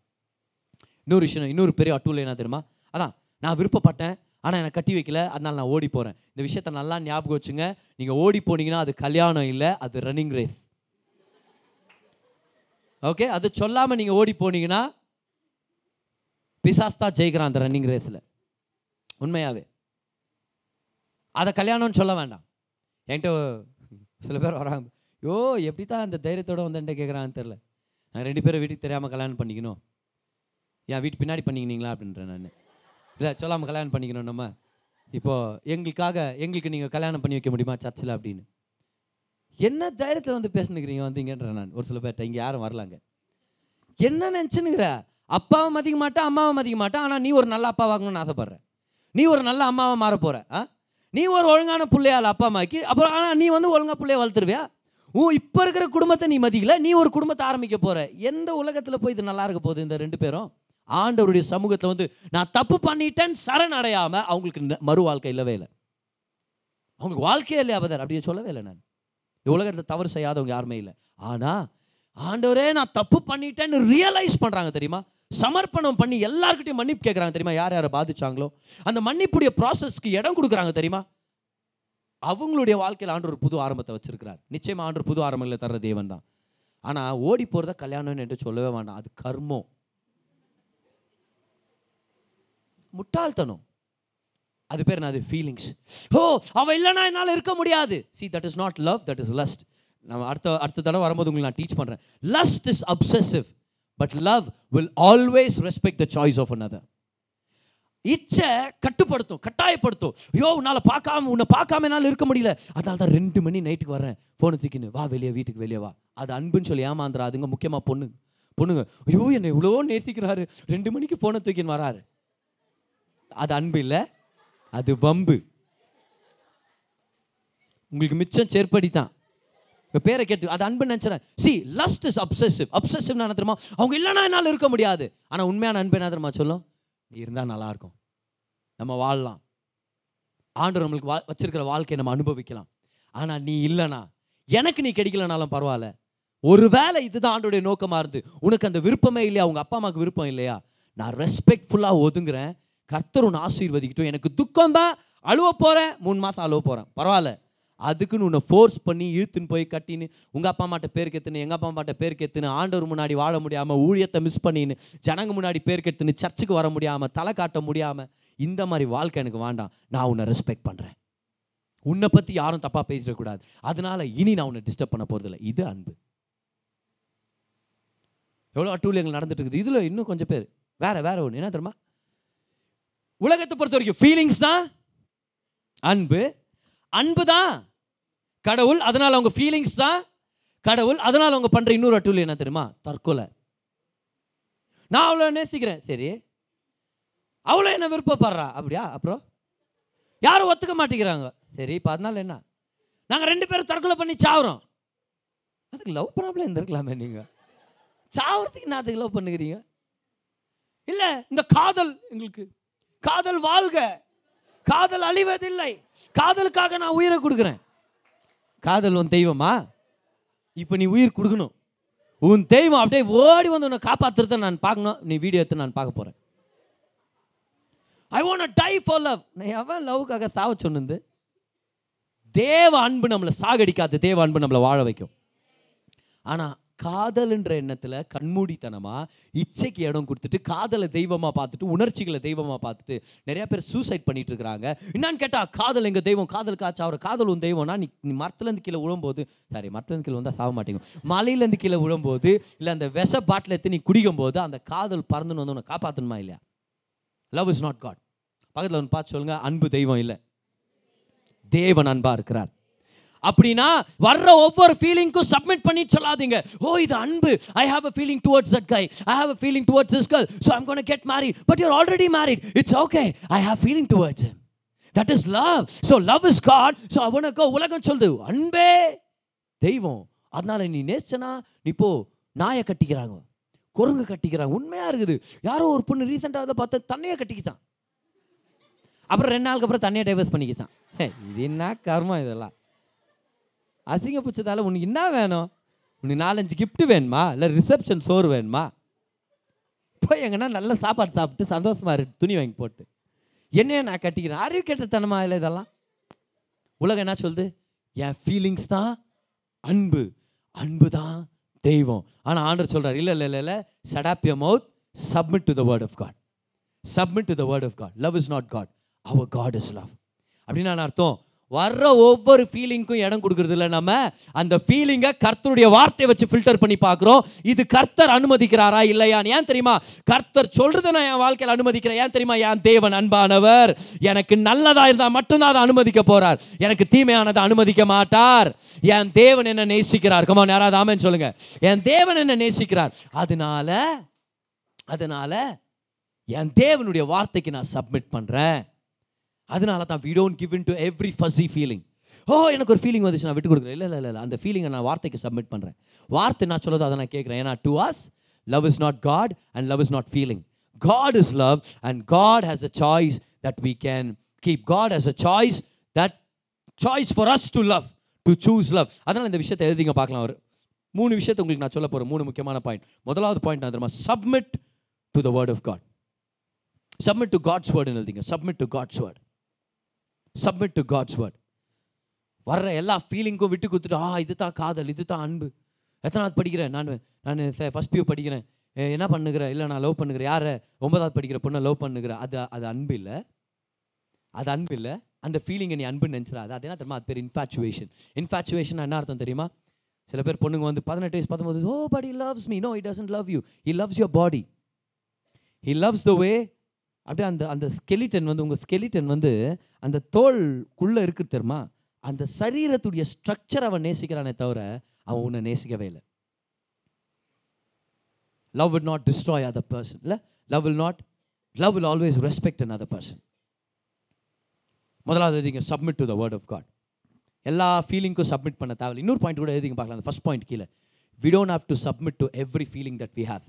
இன்னொரு விஷயம் இன்னொரு பெரிய அட்டூல் என்ன தெரியுமா? அதான் நான் விருப்பப்பட்டேன் ஆனால் என்னை கட்டி வைக்கல அதனால நான் ஓடி போகிறேன் இந்த விஷயத்த நல்லா ஞாபகம் வச்சுங்க. நீங்கள் ஓடி போனீங்கன்னா அது கல்யாணம் இல்லை அது ரன்னிங் ரேஸ் ஓகே அது சொல்லாமல் நீங்கள் ஓடி போனீங்கன்னா பிசாஸ்தா ஜெயிக்கிறான் அந்த ரன்னிங் ரேஸில் உண்மையாகவே அதை கல்யாணம்னு சொல்ல வேண்டாம். என்கிட்ட சில பேர் வராங்க. யோ எப்படி தான் அந்த தைரியத்தோட வந்து என்கிட்ட கேட்குறான்னு தெரில நான் ரெண்டு பேரும் வீட்டுக்கு தெரியாமல் கல்யாணம் பண்ணிக்கணும். என் வீட்டு பின்னாடி பண்ணிக்கினீங்களா? அப்படின்றேன் நான். இல்லை சொல்லாமல் கல்யாணம் பண்ணிக்கணும் நம்ம. இப்போது எங்களுக்காக எங்களுக்கு நீங்கள் கல்யாணம் பண்ணி வைக்க முடியுமா சர்ச்சில் அப்படின்னு. என்ன தைரியத்தில் வந்து பேசுனுக்கிறீங்க வந்தீங்கன்றேன் நான் ஒரு சில பேர்ட்ட இங்கே யாரும் வரலாங்க என்ன நினச்சினுங்கிற அப்பாவை மதிக்க மாட்டேன் அம்மாவை மதிக்க மாட்டேன். ஆனால் நீ ஒரு நல்ல அப்பா வாங்கணும்னு ஆசைப்பட்றேன் நீ ஒரு நல்ல அம்மாவை மாற போகிற ஆ? நீ ஒரு ஒழுங்கான பிள்ளையால் அப்பா அம்மாக்கி அப்புறம் ஆனால் நீ வந்து ஒழுங்காக பிள்ளைய வளர்த்துருவியா? ஓ இப்போ இருக்கிற குடும்பத்தை நீ மதிக்கல நீ ஒரு குடும்பத்தை ஆரம்பிக்க போகிற எந்த உலகத்தில் போய் இது நல்லா இருக்க போகுது இந்த ரெண்டு பேரும்? ஆண்டவருடைய சமூகத்தில் வந்து நான் தப்பு பண்ணிட்டேன்னு அடையாமல் அவங்களுக்கு ந- மறு வாழ்க்கை இல்லவே இல்லை. அவங்களுக்கு வாழ்க்கையே இல்லையா பதர் அப்படியே சொல்லவே இல்லை நான். இந்த உலகத்தில் தவறு செய்யாதவங்க யாருமே இல்லை. ஆனால் ஆண்டவரே நான் தப்பு பண்ணிட்டேன்னு ரியலைஸ் பண்ணுறாங்க தெரியுமா? சமர்ப்பணம் பண்ணி எல்லாருக்கிட்டையும் மன்னிப்பு கேட்குறாங்க தெரியுமா? யார் யாரை பாதிச்சாங்களோ? அந்த மன்னிப்புடைய ப்ராசஸ்க்கு இடம் கொடுக்குறாங்க தெரியுமா? அவங்களுடைய வாழ்க்கையில் ஆண்டு ஒரு புது ஆரம்பத்தை வச்சிருக்கிறார். நிச்சயமாக ஆண்டு புது ஆரம்பங்களை தர்ற தேவன் தான் ஆனால் ஓடி போகிறத கல்யாணம்னு என்று சொல்லவே வேண்டாம். அது கர்மம். முட்டாள்தனம். அது பேர் என்ன? அது ஃபீலிங்ஸ் ஓ அவள் இல்லைன்னா என்னால் இருக்க முடியாது. See that is not love that is lust நம்ம அடுத்த அடுத்த தடவை வரும்போது உங்களுக்கு நான் டீச் பண்ணுறேன் lust is obsessive but love will always respect the choice of another இச்சை கட்டுப்படுத்தும் கட்டாயப்படுத்தும். ஐயோ உன்னால் பார்க்காம உன்னை பார்க்காம என்னால் இருக்க முடியல. அதனால தான் ரெண்டு மணி நைட்டுக்கு வரேன் ஃபோனை தூக்கின்னு வா வெளியே வீட்டுக்கு வெளியே வா. அது அன்புன்னு சொல்லி ஏமாந்துறாதுங்க முக்கியமாக பொண்ணு. பொண்ணுங்க ஐயோ என்னை இவ்வளோ நேசிக்கிறாரு. ரெண்டு மணிக்கு ஃபோனை தூக்கின்னு வராரு. அது அன்பு இல்லை அது வம்பு. உங்களுக்கு மிச்சம் செருப்படி தான். பேரை கேட்டு அது அன்பு நினச்சிடேன் see lust is obsessive obsessive என்ன தெரியுமா? அவங்க இல்லைன்னா என்னால் இருக்க முடியாது. ஆனால் உண்மையான அன்பு என்ன தெரியுமா சொல்லும்? இருந்தால் நல்லா இருக்கும் நம்ம வாழலாம். ஆண்டு நம்மளுக்கு வா வச்சிருக்கிற வாழ்க்கையை நம்ம அனுபவிக்கலாம். ஆனால் நீ இல்லைனா எனக்கு நீ கிடைக்கலனாலும் பரவாயில்ல. ஒருவேளை இதுதான் ஆண்டோடைய நோக்கமாக இருந்து உனக்கு அந்த விருப்பமே இல்லையா? உங்கள் அப்பா அம்மாவுக்கு விருப்பம் இல்லையா? நான் ரெஸ்பெக்ட்ஃபுல்லாக ஒதுங்குறேன். கர்த்தர் உன் ஆசீர்வதிக்கட்டும். எனக்கு துக்கம் தான் அழுவ போகிறேன் மூணு மாதம் அழுவ போகிறேன் பரவாயில்ல. அதுக்குன்னு உன்னை ஃபோர்ஸ் பண்ணி இழுத்துன்னு போய் கட்டின்னு உங்கள் அப்பா அம்மாட்ட பேர் கெத்துன்னு எங்கள் அப்பா அம்மாட்ட பேர் கெத்துன்னு ஆண்டவர் முன்னாடி வாழ முடியாமல் ஊழியத்தை மிஸ் பண்ணின்னு ஜனங்க முன்னாடி பேர் கெத்துன்னு சர்ச்சுக்கு வர முடியாமல் தலை காட்ட முடியாமல் இந்த மாதிரி வாழ்க்கை எனக்கு வேண்டாம். நான் உன்னை ரெஸ்பெக்ட் பண்ணுறேன் உன்னை பற்றி யாரும் தப்பாக பேசிடக்கூடாது. அதனால இனி நான் உன்னை டிஸ்டர்ப் பண்ண போகிறதில்ல இது அன்பு. எவ்வளோ அட்டூழியங்கள் நடந்துட்டு இருக்குது இதில் இன்னும் கொஞ்சம் பேர். வேற வேற ஒன்று என்ன தெரியுமா? உலகத்தை பொறுத்த வரைக்கும் ஃபீலிங்ஸ் தான் அன்பு. அன்பு தான் கடவுள் அதனால் அவங்க ஃபீலிங்ஸ் தான். கடவுள் அதனால் அவங்க பண்ணுற இன்னொரு அட்டூல் என்ன தெரியுமா? தற்கொலை. நான் அவ்வளோ நேசிக்கிறேன். சரி. அவ்வளோ என்ன விருப்பப்படுறா? அப்படியா? அப்புறம்? யாரும் ஒத்துக்க மாட்டேங்கிறாங்க. சரி இப்போ அதனால என்ன? நாங்கள் ரெண்டு பேரும் தற்கொலை பண்ணி சாவுறோம். அதுக்கு லவ் ப்ராப்ளம் இருந்திருக்கலாமே நீங்கள் சாவறதுக்கு என்ன அதுக்கு லவ் பண்ணுகிறீங்க? இல்லை இந்த காதல் எங்களுக்கு. காதல் வாழ்க. காதல் அழிவதில்லை. காதலுக்காக நான் உயிரை கொடுக்குறேன். காதல் உன் தெய்வமா? இப்போ நீ உயிர் கொடுக்கணும். உன் தெய்வம் அப்படியே ஓடி வந்து உன்னை காப்பாற்றுறத நான் பார்க்கணும். நீ வீடியோ எடுத்து நான் பார்க்க போகிறேன் I want die for love நான் எவன் லவ்வுக்காக சாவ சொன்னது? தேவ அன்பு நம்மளை சாகடிக்காது. தேவ அன்பு நம்மளை வாழ வைக்கும். ஆனால் காதல்ன்ற எண்ணத்தில் கண்மூடித்தனமாக இச்சைக்கு இடம் கொடுத்துட்டு காதலை தெய்வமாக பார்த்துட்டு உணர்ச்சிகளை தெய்வமாக பார்த்துட்டு நிறையா பேர் சூசைட் பண்ணிட்டு இருக்கிறாங்க என்னன்னு கேட்டால் காதல் எங்கள் தெய்வம்? காதல் காய்ச்சா அவர் காதல் உன் தெய்வம்னா நீ நீ மரத்துலேருந்து கீழே விழும்போது சாரி மரத்துலேருந்து கீழே வந்தால் சாக மாட்டேங்க மலையிலேருந்து கீழே விழும்போது இல்லை அந்த விஷ பாட்டில் எடுத்து நீ குடிக்கும் போது அந்த காதல் பறந்துன்னு வந்து உன்னை காப்பாற்றணுமா இல்லையா? லவ் இஸ் நாட் காட் பக்கத்தில் ஒன்று பார்த்து சொல்லுங்க அன்பு தெய்வம் இல்லை. தேவன் அன்பாக இருக்கிறார். அப்படின்னா வர்ற ஒவ்வொரு ஃபீலிங்க்கும் சப்மிட் பண்ணி சொல்லாதீங்க. ஓ இது அன்பு. I have a feeling towards that guy I have a feeling towards this girl so I'm gonna get married but you're already married it's okay I have feeling towards that is love so love is God so அவனுக்கு உலகம் சொல்லுது. அன்பே தெய்வம். அதனால நீ நேச்சனா நீ போ நாயை கட்டிக்கிறாங்க. குரங்கு கட்டிக்கிறாங்க உண்மையாக இருக்குது. யாரோ ஒரு பொண்ணு ரீசெண்டாக அதை பார்த்து தண்ணியை கட்டிக்கிச்சான். அப்புறம் ரெண்டு நாளுக்கு அப்புறம் தண்ணியை டைவர்ஸ் பண்ணிக்கிச்சான். இது என்ன கர்மம் இதெல்லாம்? அசிங்க பிடிச்சதால உனக்கு என்ன வேணும்? உனக்கு நாலஞ்சு கிஃப்ட்டு வேணுமா? இல்லை ரிசப்ஷன் சோறு வேணுமா? போய் எங்கன்னா நல்ல சாப்பாடு சாப்பிட்டு சந்தோஷமாக இருக்கு துணி வாங்கி போட்டு. என்னையே நான் கட்டிக்கிறேன்? அறிவு கெட்டத்தனமா இல்லை இதெல்லாம்? உலகம் என்ன சொல்லுது? என் ஃபீலிங்ஸ் தான் அன்பு. அன்பு தான் தெய்வம். ஆனால் ஆண்டர் சொல்கிறார் இல்லை இல்லை இல்லை இல்லை. Shut up your mouth submit to the word of God submit to the word of God love is not God our God is love அப்படின்னு நான் அர்த்தம். வர்ற ஒவ்வொரு ஃபீலிங்க்கும் இடம் கொடுக்கறது இல்லை நம்ம. அந்த ஃபீலிங்கை கர்த்தருடைய வார்த்தையை வச்சு ஃபில்டர் பண்ணி பார்க்குறோம். இது கர்த்தர் அனுமதிக்கிறாரா இல்லையான்னு ஏன் தெரியுமா? கர்த்தர் சொல்றதை நான் என் வாழ்க்கையில் அனுமதிக்கிறேன். ஏன் தெரியுமா? என் தேவன் அன்பானவர். எனக்கு நல்லதாக இருந்தால் மட்டும்தான் அதை அனுமதிக்க போறார். எனக்கு தீமையானதை அனுமதிக்க மாட்டார். என் தேவன் என்ன நேசிக்கிறார். கமா யாராவது சொல்லுங்க. என் தேவன் என்ன நேசிக்கிறார். அதனால அதனால என் தேவனுடைய வார்த்தைக்கு நான் சப்மிட் பண்ணுறேன் அதனால தான் we don't give in to every fuzzy feeling ஓ எனக்கு ஒரு ஃபீலிங் வந்துச்சு நான் விட்டு கொடுக்குறேன் இல்லை இல்லை இல்லை அந்த ஃபீலிங்கை நான் வார்த்தைக்கு சப்மிட் பண்ணுறேன் வார்த்தை நான் சொல்லதோ அதை நான் கேட்குறேன். ஏன்னா to us love is not God and love is not feeling God is love and God has a choice that we can keep God has a choice that choice for us to love to choose love அதனால் இந்த விஷயத்தை எழுதிங்க பார்க்கலாம். அவர் மூணு விஷயத்தை உங்களுக்கு நான் சொல்ல போகிறேன் மூணு முக்கியமான பாயிண்ட் முதலாவது பாயிண்ட் நான் தெரியுமா? Submit to the word of God submit to God's வேர்டுன்னு எழுதிங்க. Submit to God's word submit to God's word வர்ற எல்லா ஃபீலிங்க்கும் விட்டு கொடுத்துட்டு ஆ இது தான் காதல் இது தான் அன்பு. எத்தனாவது படிக்கிறேன்? நான் நான் ஃபஸ்ட் பியூ படிக்கிறேன். என்ன பண்ணுகிறேன் இல்லை நான் லவ் பண்ணுகிறேன் யாரை? ஒன்பதாவது படிக்கிற பொண்ணை லவ் பண்ணுகிறேன் அது அது அன்பு இல்லை. அது அன்பு இல்லை. அந்த ஃபீலிங்கை நீ அன்புன்னு நினச்சிடாது. அது என்ன தெரியுமா? அது பேர் இன்ஃபேச்சுவேஷன் இன்ஃபேச்சுவேஷன் என்ன அர்த்தம் தெரியுமா? சில பேர் பொண்ணுங்க வந்து பதினெட்டு வயசு பத்தொம்போது ஓ but loves me no no he doesn't love you he loves your body he loves the way அப்படியே அந்த அந்த ஸ்கெலிட்டன் வந்து உங்கள் ஸ்கெலிட்டன் வந்து அந்த தோல்குள்ளே இருக்கு தெரியுமா? அந்த சரீரத்துடைய ஸ்ட்ரக்சர் அவன் நேசிக்கிறானே தவிர அவன் உன்னை நேசிக்கவே இல்லை. Love will not destroy other person இல்லை? Love will not love will always respect another person முதலாவது எழுதிங்க submit to the word of God எல்லா ஃபீலிங்க்கும் சப்மிட் பண்ண தேவையில்லை. இன்னொரு பாயிண்ட் கூட எழுதிங்க பார்க்கலாம். அந்த ஃபஸ்ட் பாயிண்ட் கீழே. We don't have to submit to every feeling that we have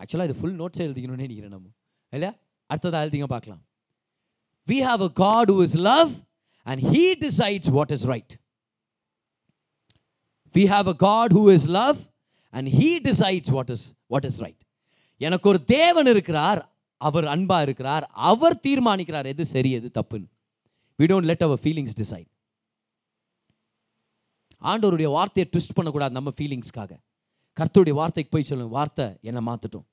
ஆக்சுவலாக இது ஃபுல் நோட்ஸே எழுதிக்கணும்னு நினைக்கிறேன் நம்ம. இல்லையா? அடுத்ததாக எழுதிங்க பார்க்கலாம். We have a God who is love and he decides what is right we have a God who is love and he decides what is what is right எனக்கு ஒரு தேவன் இருக்கிறார் அவர் அன்பாக இருக்கிறார் அவர் தீர்மானிக்கிறார் எது சரி எது தப்புன்னு. We don't let our feelings decide ஆண்டவருடைய வார்த்தையை ட்விஸ்ட் பண்ணக்கூடாது நம்ம ஃபீலிங்ஸ்க்காக கர்த்தருடைய வார்த்தைக்கு போய் சொல்லுங்க வார்த்தை என்னை மாற்றட்டும்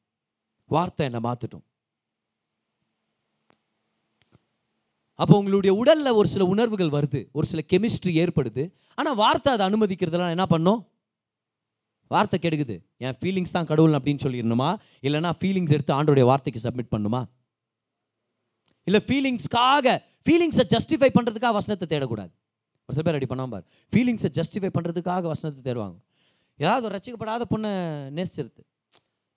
வார்த்தை என்னை மாற்றிட்டோம் அப்போ உங்களுடைய உடலில் ஒரு சில உணர்வுகள் வருது ஒரு சில கெமிஸ்ட்ரி ஏற்படுது. ஆனால் வார்த்தை அதை அனுமதிக்கிறதெல்லாம் என்ன பண்ணும்? வார்த்தை கெடுக்குது. என் ஃபீலிங்ஸ் தான் கடவுள் அப்படின்னு சொல்லிடணுமா? இல்லைனா ஃபீலிங்ஸ் எடுத்து ஆண்டோடைய வார்த்தைக்கு சப்மிட் பண்ணுமா? இல்லை ஃபீலிங்ஸ்க்காக ஃபீலிங்ஸை ஜஸ்டிஃபை பண்ணுறதுக்காக வசனத்தை தேடக்கூடாது. ஒரு சில பேர் அப்படி பண்ணாம பாரு. ஃபீலிங்ஸை ஜஸ்டிஃபை பண்ணுறதுக்காக வசனத்தை தேடுவாங்க. ஏதாவது ஒரு ரசிக்கப்படாத பொண்ணை நேசிச்சிருது.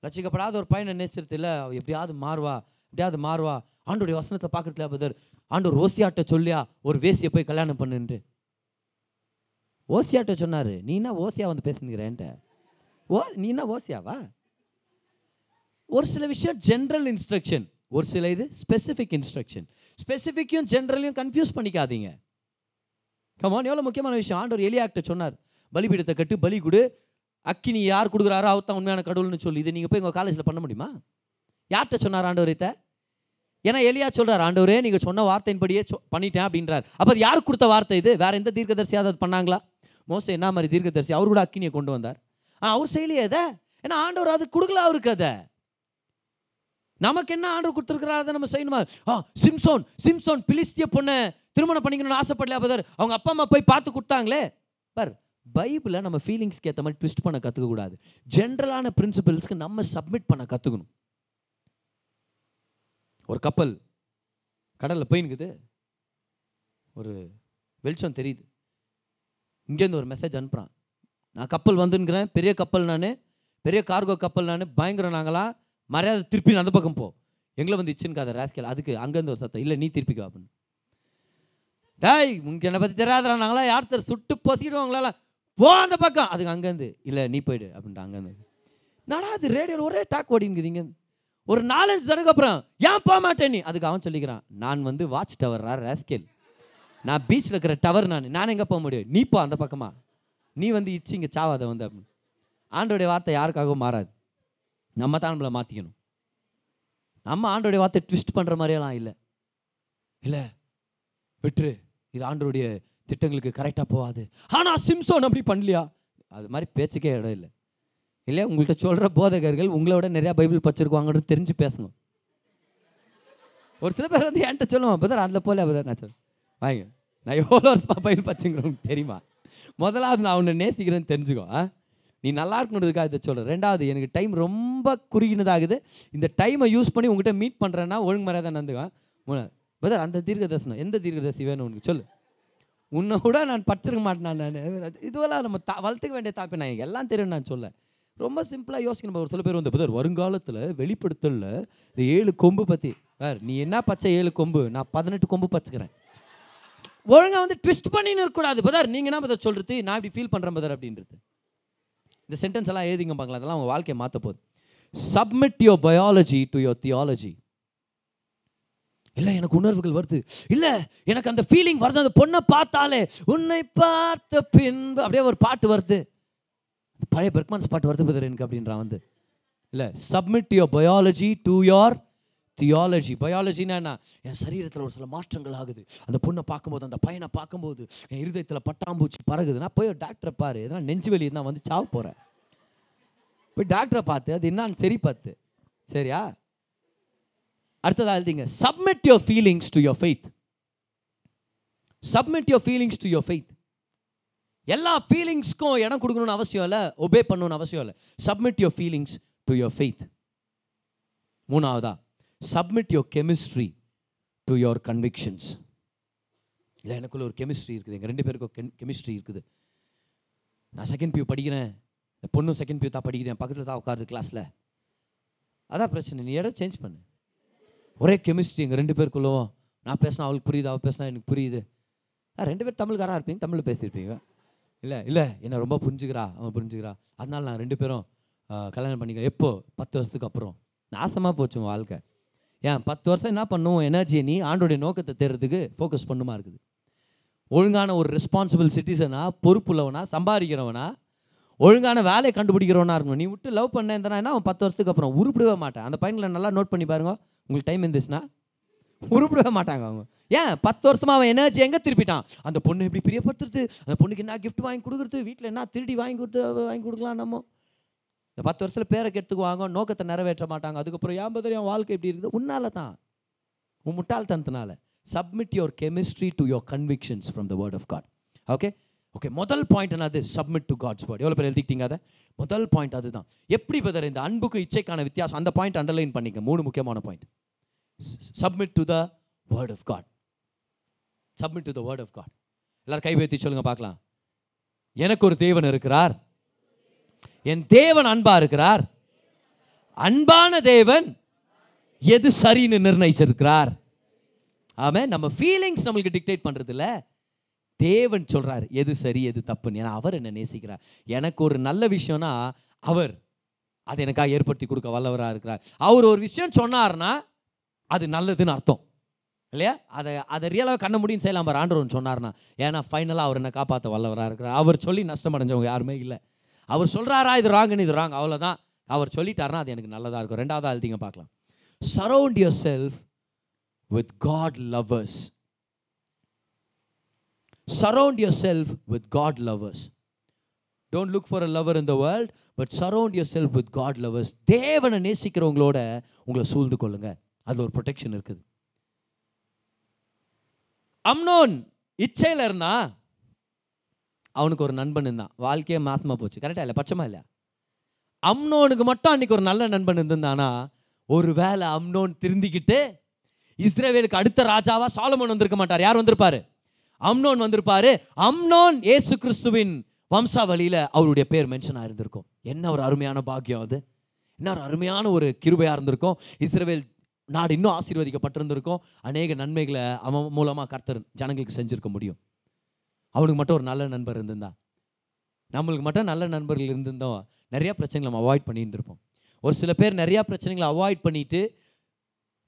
ரசிக்கப்படாத ஒரு பையனை நேசிச்சிருது எப்படியாவது மாறுவா எப்படியாவது மாறுவா. ஆண்டோடைய வசனத்தை பார்க்கறதுல பதர் ஆண்டு ஓசியாட்ட சொல்லியா ஒரு வேசியை போய் கல்யாணம் பண்ணுன்ட்டு ஓசியாட்ட சொன்னார் நீ என்ன ஓசியா வந்து பேசுனுங்கிறேன்ட்ட ஓ நீ என்ன ஓசியாவா? ஒரு சில விஷயம் ஜென்ரல் இன்ஸ்ட்ரக்ஷன் ஒரு சில இது ஸ்பெசிஃபிக் இன்ஸ்ட்ரக்ஷன் ஸ்பெசிஃபிக்கையும் ஜென்ரலையும் கன்ஃபியூஸ் பண்ணிக்காதீங்க. கமான் எவ்வளோ முக்கியமான விஷயம்? ஆண்டவர் எலியாக்ட சொன்னார் பலிபீடத்தை கட்டு பலி கொடு அக்கினி யார் கொடுக்குறாரோ அவர் தான் உண்மையான கடவுள்னு சொல்லி இது நீங்கள் போய் உங்கள் காலேஜில் பண்ண முடியுமா? யார்கிட்ட சொன்னார் ஆண்டவர்? இதை ஏன்னா எலியா சொல்கிறார் ஆண்டவரே நீங்கள் சொன்ன வார்த்தையின்படியே சொ- பண்ணிட்டேன் அப்படின்றார். அப்போ அது யாருக்கு கொடுத்த வார்த்தை இது? வேறு எந்த தீர்க்கதரிசியாக அது பண்ணாங்களா? மோஸ்ட் என்ன மாதிரி தீர்க்கதரிசி? அவர் கூட அக்கினியை கொண்டு வந்தார். ஆனால் அவர் செய்யலையே அதை? ஏன்னா ஆண்டவர் அது கொடுக்கல அவருக்கு அதை. நமக்கு என்ன ஆண்டவர் கொடுத்துருக்கிறார் அதை நம்ம செய்யணுமா? ஆ சிம்சோன் சிம்சோன் பிலிஸ்திய பொண்ணை திருமணம் பண்ணிக்கணும்னு ஆசைப்படல அப்போ அவங்க அப்பா அம்மா போய் பார்த்து கொடுத்தாங்களே. பார் பைபிளை நம்ம ஃபீலிங்ஸ்க்கு ஏற்ற மாதிரி ட்விஸ்ட் பண்ண கற்றுக்கக்கூடாது ஜென்ரலான பிரின்சிபல்ஸ்க்கு நம்ம சப்மிட் பண்ண கற்றுக்கணும் ஒரு கப்பல் கடலில் போயின்னுக்குது ஒரு வெளிச்சம் தெரியுது. இங்கேருந்து ஒரு மெசேஜ் அனுப்புகிறான் நான் கப்பல் வந்துங்கிறேன் பெரிய கப்பல் நான். பெரிய கார்கோ கப்பல் நான். பயங்கரம் நாங்களாம் மரியாதை திருப்பி அந்த பக்கம் போ. எங்களை வந்து இச்சுன்னு ராஸ்கேல் அதுக்கு அங்கேருந்து ஒரு சத்தம். இல்லை நீ திருப்பிக்கோ அப்படின்னு. டாய் உனக்கு என்னை பற்றி தெரியாதரா நாங்களா யார் தர சுட்டு உங்களால்? போ அந்த பக்கம். அதுக்கு அங்கேருந்து இல்லை நீ போயிடு அப்படின்ட்டு அங்கேருந்து. நடா அது ரேடியோவில் ஒரே டாக் ஓடிங்குது இங்கே. ஒரு நாலஞ்சு தடவைக்கு அப்புறம் ஏன் போக மாட்டேன் நீ? அதுக்கு அவன் சொல்லிக்கிறான் நான் வந்து வாட்ச் டவர்ரா ரேஸ்கேல் நான் பீச்சில் இருக்கிற டவர் நான் நான் எங்கே போக முடியும்? நீ போ அந்த பக்கமாக நீ வந்து இச்சு இங்கே சாவாத வந்து அப்படின்னு. ஆண்டோடைய வார்த்தை யாருக்காகவும் மாறாது. நம்ம தான் நம்மளை மாற்றிக்கணும் நம்ம ஆண்டோடைய வார்த்தை ட்விஸ்ட் பண்ணுற மாதிரியெல்லாம் இல்லை. இல்லை விட்டுரு. இது ஆண்டோடைய திட்டங்களுக்கு கரெக்டாக போகாது. ஆனால் சிம்சோன் அப்படி பண்ணலையா? அது மாதிரி பேச்சுக்கே இடம் இல்லை. இல்லையா? உங்கள்கிட்ட சொல்கிற போதகர்கள் உங்களோட நிறையா பைபிள் படிச்சிருக்குவாங்கன்னு தெரிஞ்சு பேசணும். ஒரு சில பேர் வந்து என்கிட்ட சொல்லுவான் பதர் அதில் போல பதர் நான் சொல்லுவேன் வாங்க நான் எவ்வளோ வருஷமாக பைபிள் படிச்சுங்கிறவங்க தெரியுமா? முதலாவது நான் உன்னை நேசிக்கிறேன்னு தெரிஞ்சுக்கோ ஆ? நீ நல்லா இருக்கணுன்றதுக்காக இதை சொல்கிறேன் ரெண்டாவது எனக்கு டைம் ரொம்ப குறுகினதாகுது. இந்த டைமை யூஸ் பண்ணி உங்ககிட்ட மீட் பண்ணுறேன்னா ஒழுங்கு மரியாதை நந்துக்கான் மூணாவது பதர் அந்த தீர்க்க தரிசனம் எந்த தீர்க்க தரிசி வேணும் உனக்கு? சொல்லு. உன்னை கூட நான் படிச்சிருக்க மாட்டேன் நான்? இதுவெல்லாம் நம்ம த வளர்த்துக்க வேண்டிய தாப்பி நான் எல்லாம் தெரியும் நான் சொல்ல. ரொம்ப சிம்பிளாக யோசிக்கணும். ஒரு சில பேர் வந்து புதர் வருங்காலத்தில் வெளிப்படுத்தல இந்த ஏழு கொம்பு பற்றி வேறு நீ என்ன பச்சை ஏழு கொம்பு? நான் பதினெட்டு கொம்பு பச்சுக்கிறேன். ஒழுங்காக வந்து ட்விஸ்ட் பண்ணின்னு இருக்கக்கூடாது பதர் நீங்கள் என்ன பதர் சொல்கிறது நான் இப்படி ஃபீல் பண்ணுறேன் பதர் அப்படின்றது. இந்த சென்டென்ஸ் எல்லாம் எழுதிங்க பார்க்கலாம் அதெல்லாம் உங்கள் வாழ்க்கையை மாற்ற போகுது. Submit your biology to your theology இல்லை எனக்கு உணர்வுகள் வருது. இல்லை எனக்கு அந்த ஃபீலிங் வருது. அந்த பொண்ணை பார்த்தாலே உன்னை பார்த்த பின்பு அப்படியே ஒரு பாட்டு வருது. பழைய பெர்க்மான்ஸ் பாட்டு வருது பதர் எனக்கு அப்படின்றான் வந்து. இல்லை submit your biology to your theology பயாலஜினா என்ன? என் சரீரத்தில் ஒரு சில மாற்றங்கள் ஆகுது. அந்த பொண்ணை பார்க்கும்போது அந்த பையனை பார்க்கும்போது என் இருதயத்தில் பட்டாம்பூச்சி பறகுது. நான் போய் டாக்டரை பாரு. எதனா நெஞ்சு வெளியே தான் வந்து சாவ போகிறேன் போய் டாக்டரை பார்த்து அது என்னான்னு சரி பார்த்து. சரியா? அடுத்ததாக எழுதிங்க submit your feelings to your faith submit your feelings to your faith எல்லா ஃபீலிங்ஸ்க்கும் இடம் கொடுக்கணும்னு அவசியம் இல்லை ஒபே பண்ணணும்னு அவசியம் இல்லை. Submit your feelings to your faith மூணாவதா submit your chemistry to your convictions இல்லை எனக்குள்ள ஒரு கெமிஸ்ட்ரி இருக்குது. எங்கள் ரெண்டு பேருக்கும் கெமிஸ்ட்ரி இருக்குது. நான் செகண்ட் பியூ படிக்கிறேன். பொண்ணும் செகண்ட் பியூ தான் படிக்கிறேன் பக்கத்தில் தான் உட்காருது கிளாஸில் அதான் பிரச்சனை. நீ இடம் சேஞ்ச் பண்ணு? ஒரே கெமிஸ்ட்ரி எங்கள் ரெண்டு பேருக்குள்ளவும். நான் பேசினா அவளுக்கு புரியுது அவள் பேசினா எனக்கு புரியுது. ஆ ரெண்டு பேர் தமிழ்காராக இருப்பீங்க தமிழில் பேசியிருப்பீங்க. இல்லை இல்லை என்னை ரொம்ப புரிஞ்சுக்கிறா அவன் புரிஞ்சுக்கிறா. அதனால நான் ரெண்டு பேரும் கல்யாணம் பண்ணிக்கிறேன் எப்போ? பத்து வருஷத்துக்கு அப்புறம். நாசமாக போச்சு உன் வாழ்க்கை. ஏன் பத்து வருஷம் என்ன பண்ணும் எனர்ஜியை நீ ஆண்டோடைய நோக்கத்தை தேர்றதுக்கு ஃபோக்கஸ் பண்ணுமா இருக்குது. ஒழுங்கான ஒரு ரெஸ்பான்சிபிள் சிட்டிசனாக பொறுப்புள்ளவனா சம்பாதிக்கிறவனா ஒழுங்கான வேலையை கண்டுபிடிக்கிறவனா இருக்கணும். நீ விட்டு லவ் பண்ண இருந்தானா அவன் பத்து வருஷத்துக்கு அப்புறம் உருப்பிடவே மாட்டான். அந்த பையன்களை நல்லா நோட் பண்ணி பாருங்க. உங்களுக்கு டைம் இருந்துச்சுன்னா உருப்பிடவே மாட்டாங்க அவங்க. ஏன்? பத்து வருஷமா அவன் எனர்ஜி எங்கே திருப்பிட்டான்? அந்த பொண்ணு எப்படி பிரியப்படுத்துறது? அந்த பொண்ணுக்கு என்ன கிஃப்ட் வாங்கி கொடுக்குறது? வீட்டில் என்ன திருடி வாங்கி கொடுத்து வாங்கி கொடுக்கலாம் நம்ம? இந்த பத்து வருஷத்தில் பேரை கெடுத்துக்குவாங்க நோக்கத்தை நிறைவேற்ற மாட்டாங்க. அதுக்கப்புறம் ஏன் பதில் என் வாழ்க்கை எப்படி இருக்குது? உன்னால தான் உன் முட்டாள்தனத்தினால. Submit your chemistry to your convictions from the word of God okay okay முதல் பாயிண்ட் என்னது? சப்மிட் டு காட்ஸ் வேர்ட் எவ்வளோ பேர் எழுதிக்கிட்டீங்க அதை? முதல் பாயிண்ட் அதுதான். எப்படி பதர் இந்த அன்புக்கும் இச்சைக்கான வித்தியாசம் அந்த பாயிண்ட் அண்டர்லைன் பண்ணிக்க மூணு முக்கியமான point submit to the word of God submit to the word of God எல்லாரும் கைவேத்தி சொல்லுங்கள் சொல்லுங்க பார்க்கலாம். எனக்கு ஒரு தேவன் இருக்கிறார். என் தேவன் அன்பா இருக்கிறார். அன்பான தேவன் எது சரின்னு நிர்ணயிச்சிருக்கிறார். ஆமாம் நம்ம ஃபீலிங்ஸ் நம்மளுக்கு டிக்டேட் பண்ணுறதில்ல தேவன் சொல்கிறார் எது சரி எது தப்புன்னு. ஏன்னா அவர் என்ன நேசிக்கிறார். எனக்கு ஒரு நல்ல விஷயம்னா அவர் அதை எனக்காக ஏற்படுத்தி கொடுக்க வல்லவராக இருக்கிறார். அவர் ஒரு விஷயம் சொன்னார்னா அது நல்லதுன்னு அர்த்தம். இல்லையா? அதை அதை ரியலாக கண்ண முடியும் செய்யலாம் பாரு ஆண்டவன் சொன்னார்னா. ஏன்னா ஃபைனலாக அவர் என்ன காப்பாற்ற வல்லவராக இருக்கிறார். அவர் சொல்லி நஷ்டம் அடைஞ்சவங்க யாருமே இல்லை. அவர் சொல்கிறாரா இது ராங்குன்னு இது ராங் அவ்வளோதான் அவர் சொல்லிட்டாருன்னா அது எனக்கு நல்லதாக இருக்கும். ரெண்டாவது அழுதிங்க பார்க்கலாம். Surround yourself with God lovers surround yourself with God lovers don't look for a lover in the world but surround yourself with God lovers தேவனை நேசிக்கிறவங்களோட உங்களை சூழ்ந்து கொள்ளுங்க. அதில் ஒரு ப்ரொடெக்ஷன் இருக்குது. அம்னோன் இச்சையில் இருந்தா அவனுக்கு ஒரு நண்பன் இருந்தான். வாழ்க்கையே மாசமா போச்சு. கரெக்டாக இல்லை? பச்சமா இல்லையா அம்னோனுக்கு மட்டும் அன்னைக்கு ஒரு நல்ல நண்பன் இருந்திருந்தானா ஒரு வேளை அம்னோன் திருந்திக்கிட்டு இஸ்ரேவேலுக்கு அடுத்த ராஜாவாக சாலமோன் வந்திருக்க மாட்டார். யார் வந்திருப்பாரு? அம்னோன் வந்திருப்பாரு. அம்னோன் ஏசு கிறிஸ்துவின் வம்சாவளியில் அவருடைய பேர் மென்ஷன் ஆயிருந்திருக்கும். என்ன ஒரு அருமையான பாக்கியம் அது. என்ன ஒரு அருமையான ஒரு கிருபையாக இருந்திருக்கும். இஸ்ரவேல் நாடு இன்னும் ஆசீர்வதிக்கப்பட்டிருந்திருக்கும். அநேக நன்மைகளை அவன் மூலமாக கர்த்தர் ஜனங்களுக்கு செஞ்சுருக்க முடியும். அவனுக்கு மட்டும் ஒரு நல்ல நண்பர் இருந்திருந்தா. நம்மளுக்கு மட்டும் நல்ல நண்பர்கள் இருந்திருந்தோம். நிறையா பிரச்சனைகளை நம்ம அவாய்ட் பண்ணிட்டு இருப்போம். ஒரு சில பேர் நிறையா பிரச்சனைகளை அவாய்ட் பண்ணிட்டு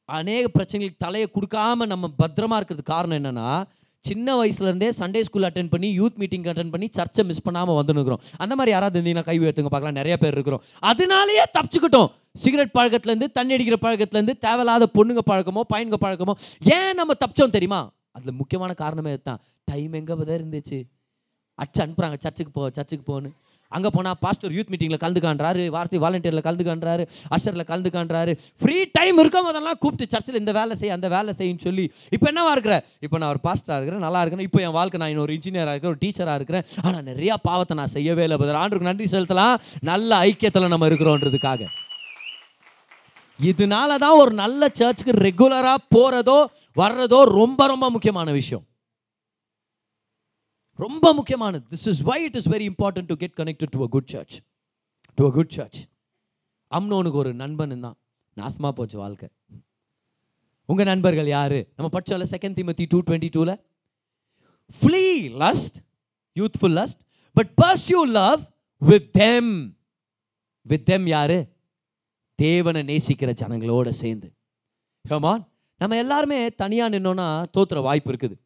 அநேக பிரச்சனைகளுக்கு தலையை கொடுக்காம நம்ம பத்திரமா இருக்கிறதுக்கு காரணம் என்னென்னா சின்ன வயசுலேருந்தே சண்டே ஸ்கூல் அட்டன் பண்ணி யூத் மீட்டிங் அட்டன் பண்ணி சர்ச்சை மிஸ் பண்ணாமல் வந்துருக்கிறோம் அந்த மாதிரி யாராவது இருந்தீங்கன்னா கை உயர்த்துங்க பார்க்கலாம். நிறைய பேர் இருக்கிறோம். அதனாலேயே தப்பிச்சுக்கிட்டோம். சிகரெட் பழக்கத்துலேருந்து தண்ணி அடிக்கிற பழக்கத்துலேருந்து தேவையில்லாத பொண்ணுங்க பழக்கமோ பையனுங்க பழக்கமோ ஏன் நம்ம தப்பிச்சோம் தெரியுமா? அதில் முக்கியமான காரணமே தான் டைம் எங்கே இருந்துச்சு அச்சு அனுப்புகிறாங்க சர்ச்சுக்கு போ சர்ச்சுக்கு போன்னு. அங்கே போனால் பாஸ்டர் யூத் மீட்டிங்கில் கலந்துக்கான்றாரு வார்த்தை வாலண்டியரில் கலந்துக்கான்றாரு அஷரில் கலந்துக்கான்றாரு ஃப்ரீ டைம் இருக்கும் அதெல்லாம் கூப்பிட்டு சர்ச்சில் இந்த வேலை செய் அந்த வேலை செய்யுன்னு சொல்லி இப்போ என்னவா இருக்கிற? இப்போ நான் ஒரு பாஸ்டராக இருக்கிறேன் நல்லா இருக்கிறேன். இப்போ என் வாழ்க்கை நான் இன்னொரு இன்ஜினியராக இருக்கிறேன் ஒரு டீச்சராக இருக்கிறேன். ஆனால் நிறையா பாவத்தை நான் செய்யவே இல்லை பதில் ஆண்டுக்கு நன்றி செலுத்தலாம். நல்ல ஐக்கியத்தில் நம்ம இருக்கிறோன்றதுக்காக. இதனால தான் ஒரு நல்ல சர்ச்சுக்கு ரெகுலராக போகிறதோ வர்றதோ ரொம்ப ரொம்ப முக்கியமான விஷயம். ரொம்ப முக்கியமானது. This is why it is very important to get connected to a good church to a good church அம்னோனுக்கு ஒரு நண்பன் தான் நாசமாக போச்சு வாழ்க்கை. உங்கள் நண்பர்கள் யாரு? நம்ம படிச்சோம்ல செகண்ட் திமத்தி டூ டுவெண்ட்டி டூல flee lust youthful lust but pursue love with them with them யாரு? தேவனை நேசிக்கிற ஜனங்களோட சேர்ந்து. ஹமான் நம்ம எல்லாருமே தனியாக நின்னோன்னா தோத்துற வாய்ப்பு இருக்குது.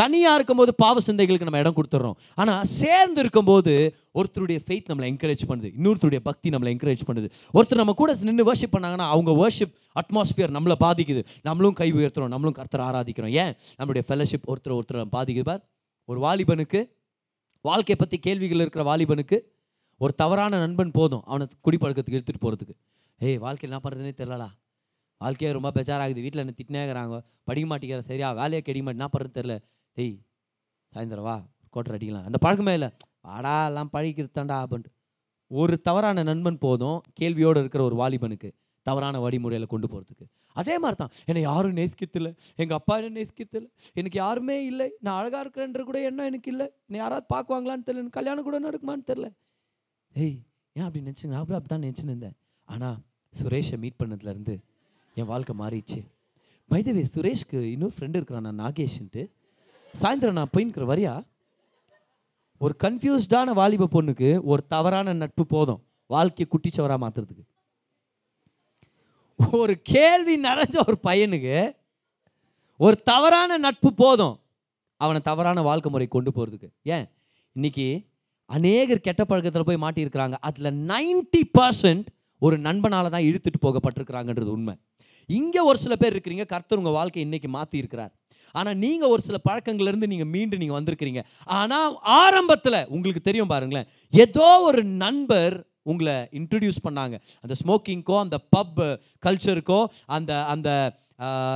தனியாக இருக்கும்போது பாவ சிந்தைகளுக்கு நம்ம இடம் கொடுத்துட்றோம் ஆனால் சேர்ந்து இருக்கும்போது ஒருத்தருடைய ஃபெய்த் நம்மளை என்கரேஜ் பண்ணுது. இன்னொருத்தருடைய பக்தி நம்மளை என்கரேஜ் பண்ணுது. ஒருத்தர் நம்ம கூட நின்று வர்ஷிப் பண்ணாங்கன்னா அவங்க வர்ஷிப் அட்மாஸ்பியர் நம்மளை பாதிக்குது. நம்மளும் கை உயர்த்துறோம். நம்மளும் கர்த்தர் ஆராதிக்கிறோம். ஏன்? நம்மளுடைய ஃபெலோஷிப் ஒருத்தர் ஒருத்தர் பாதிக்குது பார். ஒரு வாலிபனுக்கு வாழ்க்கையை பற்றி கேள்விகள் இருக்கிற வாலிபனுக்கு ஒரு தவறான நண்பன் போதும். அவனை குடிப்பழக்கத்துக்கு எடுத்துகிட்டு போகிறதுக்கு ஏய் வாழ்க்கையில் என்ன பண்ணுறதுனே தெரிலடா வாழ்க்கையே ரொம்ப பெச்சாராகுது வீட்டில் என்ன திட்டினேங்கிறாங்க படிக்க மாட்டேங்கிற சரியா வேலையை கிடைக்க மாட்டேன் என்ன பண்ணுறது தெரில ஏய் சாயந்தரம் வா கோட்டர் அடிக்கலாம். அந்த பழக்கமே இல்லை. வாடா எல்லாம் பழகிக்கிறதாண்டா அப்படின்ட்டு. ஒரு தவறான நண்பன் போதும் கேள்வியோடு இருக்கிற ஒரு வாலிபனுக்கு தவறான வழிமுறையில் கொண்டு போகிறதுக்கு அதே மாதிரி தான் என்னை யாரும் நேசிக்கிறதில்ல. எங்கள் அப்பா என்ன நேசிக்கிறதில்ல. எனக்கு யாருமே இல்லை. நான் அழகாக இருக்கிறேன்ற கூட என்ன எனக்கு இல்லை. என்னை யாராவது பார்க்குவாங்களான்னு தெரியல. எனக்கு கல்யாணம் கூட நடக்குமான்னு தெரில ஏய் ஏன் அப்படி நினச்சிங்க? நான் அப்படி அப்படி தான் நினச்சின்னு இருந்தேன். ஆனால் சுரேஷை மீட் பண்ணதுலேருந்து என் வாழ்க்கை மாறிடுச்சு. பைதவே சுரேஷ்க்கு இன்னொரு ஃப்ரெண்டு இருக்கிறான் நான் நாகேஷ்ன்ட்டு. சாயந்தரம் நான் போயின்னுக்கிற வரியா? ஒரு கன்ஃபியூஸ்டான வாலிப பொண்ணுக்கு ஒரு தவறான நட்பு போதும். வாழ்க்கையை குட்டிச்சவராக மாற்றுறதுக்கு ஒரு கேள்வி நிறைஞ்ச ஒரு பையனுக்கு ஒரு தவறான நட்பு போதும். அவனை தவறான வாழ்க்கை முறை கொண்டு போகிறதுக்கு ஏன்? இன்னைக்கு அநேகர் கெட்ட பழக்கத்தில் போய் மாட்டியிருக்கிறாங்க. அதில் 90% பர்சன்ட் ஒரு நண்பனால தான் இழுத்துட்டு போகப்பட்டிருக்கிறாங்கன்றது உண்மை. இங்கே ஒரு சில பேர் இருக்கிறீங்க. கர்த்தர் உங்கள் வாழ்க்கை இன்றைக்கி மாற்றி இருக்கிறார் ஆனால் நீங்கள் ஒரு சில பழக்கங்கள்லேருந்து நீங்கள் மீண்டு நீங்கள் வந்திருக்கிறீங்க. ஆனால் ஆரம்பத்தில் உங்களுக்கு தெரியும் பாருங்களேன் ஏதோ ஒரு நண்பர் உங்களை இன்ட்ரடியூஸ் பண்ணாங்க. அந்த ஸ்மோக்கிங்க்கோ அந்த பப் கல்ச்சருக்கோ அந்த அந்த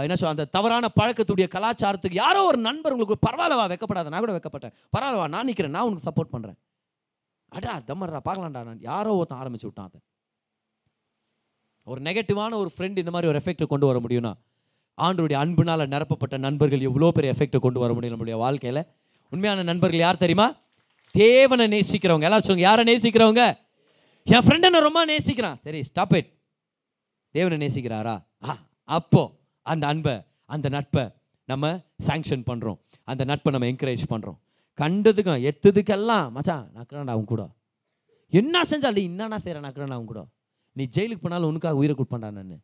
என்ன சொல் அந்த தவறான பழக்கத்துடைய கலாச்சாரத்துக்கு யாரோ ஒரு நண்பர் உங்களுக்கு பரவாயில்லவா வைக்கப்படாத நான் கூட வைக்கப்பட்டேன். பரவாயில்லவா நான் நிற்கிறேன் நான் உனக்கு சப்போர்ட் பண்ணுறேன் அடா தம்மர்ரா பார்க்கலாம்டா நான் யாரோ ஒருத்தன் ஆரம்பிச்சு விட்டான் அதை. ஒரு நெகட்டிவான ஒரு ஃப்ரெண்ட் இந்த மாதிரி ஒரு எஃபெக்ட்டை கொண்டு வர முடியும்னா ஆண்டருடைய அன்புனால் நிரப்பப்பட்ட நண்பர்கள் எவ்வளோ பெரிய எஃபெக்ட்டை கொண்டு வர முடியும் நம்மளுடைய வாழ்க்கையில்? உண்மையான நண்பர்கள் யார் தெரியுமா? தேவனை நேசிக்கிறவங்க. எல்லாரும் சொல்லுங்க யாரை நேசிக்கிறவங்க? என் ஃப்ரெண்டை நான் ரொம்ப நேசிக்கிறான். சரி ஸ்டாப் இட் தேவனை நேசிக்கிறாரா? ஆ அப்போ அந்த அன்பை அந்த நட்பை நம்ம சாங்ஷன் பண்ணுறோம் அந்த நட்பை நம்ம என்கரேஜ் பண்ணுறோம் கண்டதுக்கும் எத்ததுக்கெல்லாம் மச்சான் நக்கிறேன்டா அவன் கூட. என்ன செஞ்சாலும் என்னன்னா செய்கிறேன் நக்கிறேன் அவன் கூட. நீ ஜெயிலுக்கு போனாலும் உனக்காக உயிரை கொடுப்பான்டா நான்.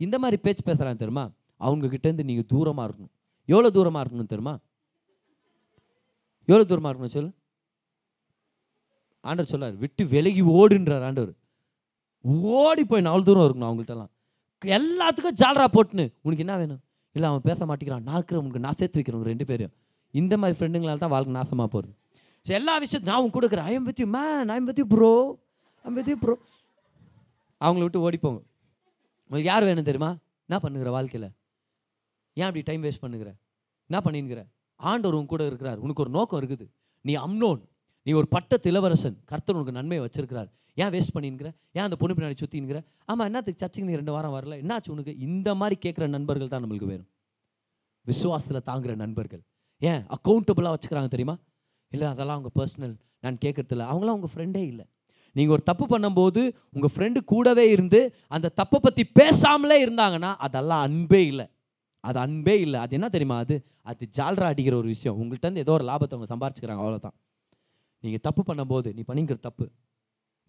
இந்த மாதிரி பேச்சு பேசுகிறான் தெரியுமா? அவங்கக்கிட்டேருந்து நீங்கள் தூரமாக இருக்கணும். எவ்வளோ தூரமாக இருக்கணும் தெரியுமா? எவ்வளோ தூரமாக இருக்கணும் சொல்லு? ஆண்டவர் சொல்லார் விட்டு விலகி ஓடுன்றார் ஆண்டவர். ஓடி போய் நாலு தூரம் இருக்கணும் அவங்கள்ட்டலாம். எல்லாத்துக்கும் ஜாலரா போட்டுன்னு. உனக்கு என்ன வேணும்? இல்லை அவன் பேச மாட்டேங்கிறான். நான் உனக்கு நான் சேர்த்து வைக்கிறேன் ரெண்டு பேரும் இந்த மாதிரி ஃப்ரெண்டுங்களால தான் வாழ்க்கை நாசமாக போகுது. சரி எல்லா விஷயத்தையும் நான் உன் கொடுக்குறேன். I'm with you man I'm with you bro I'm with you bro அவங்கள விட்டு ஓடிப்போங்க உங்களுக்கு யார் வேணும் தெரியுமா? என்ன பண்ணுகிற வாழ்க்கையில்? ஏன் அப்படி டைம் வேஸ்ட் பண்ணுகிற? என்ன பண்ணிங்கிற ஆண்டவர் உன் கூட இருக்கிறார். உனக்கு ஒரு நோக்கம் இருக்குது. நீ அம்னோன். நீ ஒரு பட்டத்து இளவரசன் கர்த்தர் உனக்கு நன்மையை வச்சிருக்கிறார். ஏன் வேஸ்ட் பண்ணிங்கிற ஏன் அந்த பொண்ணு பின்னாடி சுற்றினுங்கிற ஆமாம் என்னத்துக்கு சர்ச்சுக்கு நீ ரெண்டு வாரம் வரல? என்னாச்சு உனக்கு? இந்த மாதிரி கேட்குற நண்பர்கள் தான் நம்மளுக்கு வேணும். விசுவாசத்தில் தாங்குகிற நண்பர்கள். ஏன்? அக்கௌண்டபுளாக வச்சுக்கிறாங்க தெரியுமா? இல்லை அதெல்லாம் அவங்க பர்சனல் நான் கேட்கறதில்ல. அவங்களாம் உங்கள் ஃப்ரெண்டே இல்லை. நீங்கள் ஒரு தப்பு பண்ணும்போது உங்கள் ஃப்ரெண்டு கூடவே இருந்து அந்த தப்பை பற்றி பேசாமலே இருந்தாங்கன்னா அதெல்லாம் அன்பே இல்லை. அது அன்பே இல்லை. அது என்ன தெரியுமா? அது அது ஜால்ரா அடிக்கிற ஒரு விஷயம். உங்கள்கிட்ட இருந்து ஏதோ ஒரு லாபத்தை அவங்க சம்பாரிச்சுக்கிறாங்க. அவ்வளோதான் நீங்கள் தப்பு பண்ணும்போது நீ பண்ணிக்கிற தப்பு.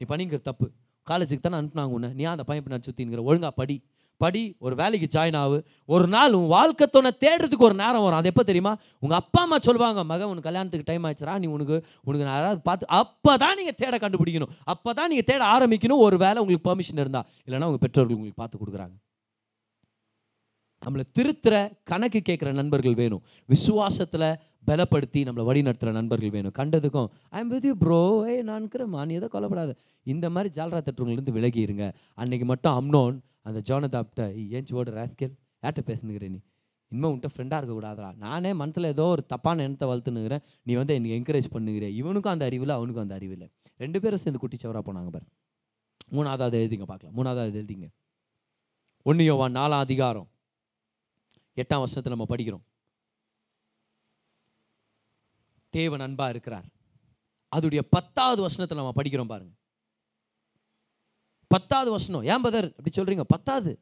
நீ பண்ணிக்கிற தப்பு. காலேஜுக்கு தானே அனுப்புனாங்க உன்னை. நீ அந்த பையன் பின்னாடி சுற்றிங்கிற ஒழுங்காக படி. படி ஒரு வேலைக்கு ஜாயின் ஆகு ஒரு நாள் உன் வாழ்க்கை துணை தேடுறதுக்கு ஒரு நேரம் வரும். அது எப்போ தெரியுமா? உங்கள் அப்பா அம்மா சொல்லுவாங்க மகன் உனக்கு கல்யாணத்துக்கு டைம் ஆச்சுரா நீ உனக்கு உனக்கு நான் யாராவது பார்த்து அப்போ தான் நீங்கள் தேட கண்டுபிடிக்கணும். அப்போ தான் நீங்கள் தேட ஆரம்பிக்கணும். ஒரு வேலை உங்களுக்கு பெர்மிஷன் இருந்தால் இல்லைன்னா உங்கள் பெற்றோர்கள் உங்களுக்கு பார்த்து கொடுக்குறாங்க. நம்மளை திருத்துற கணக்கு கேட்குற நண்பர்கள் வேணும். விசுவாசத்தில் பலப்படுத்தி நம்மளை வழி நடத்துகிற நண்பர்கள் வேணும். கண்டதுக்கும் I am with you bro ஏய் நான் இருக்கிறேம்மா நீ எதோ கொல்லப்படாத இந்த மாதிரி ஜால்ரா தட்டுறவங்கலேருந்து விலகி இருங்க. அன்னைக்கு மட்டும் அம்னோன் அந்த ஜோனதாப்ட ஏஞ்சி ஓடு ராஸ்கேல். யார்கிட்ட பேசுனுங்கிற நீ? இனிமேல் உன்ட்ட ஃப்ரெண்டாக இருக்கக்கூடாதா நானே மனத்தில் ஏதோ ஒரு தப்பான எண்ணத்தை வளர்த்துனுங்கிறேன் நீ வந்து எனக்கு என்கரேஜ் பண்ணுங்கிறேன் இவனுக்கும் அந்த அறிவில் அவனுக்கும் அந்த அறிவில் ரெண்டு பேரும் சேர்ந்து குட்டிச்சவராக போனாங்க பாரு. மூணாவது எழுதிங்க பார்க்கலாம். மூணாவது எழுதிங்க. ஒன்று யோவான் நாலாம் அதிகாரம். எட்டாம் வருஷத்தில் நம்ம படிக்கிறோம். தேவன் அன்பாக இருக்கிறார். அதுடைய பத்தாவது வசனத்தில் நம்ம படிக்கிறோம் பாருங்க. பத்தாவது வசனம். ஏன் பதர் அப்படி சொல்றீங்க. பத்தாவது.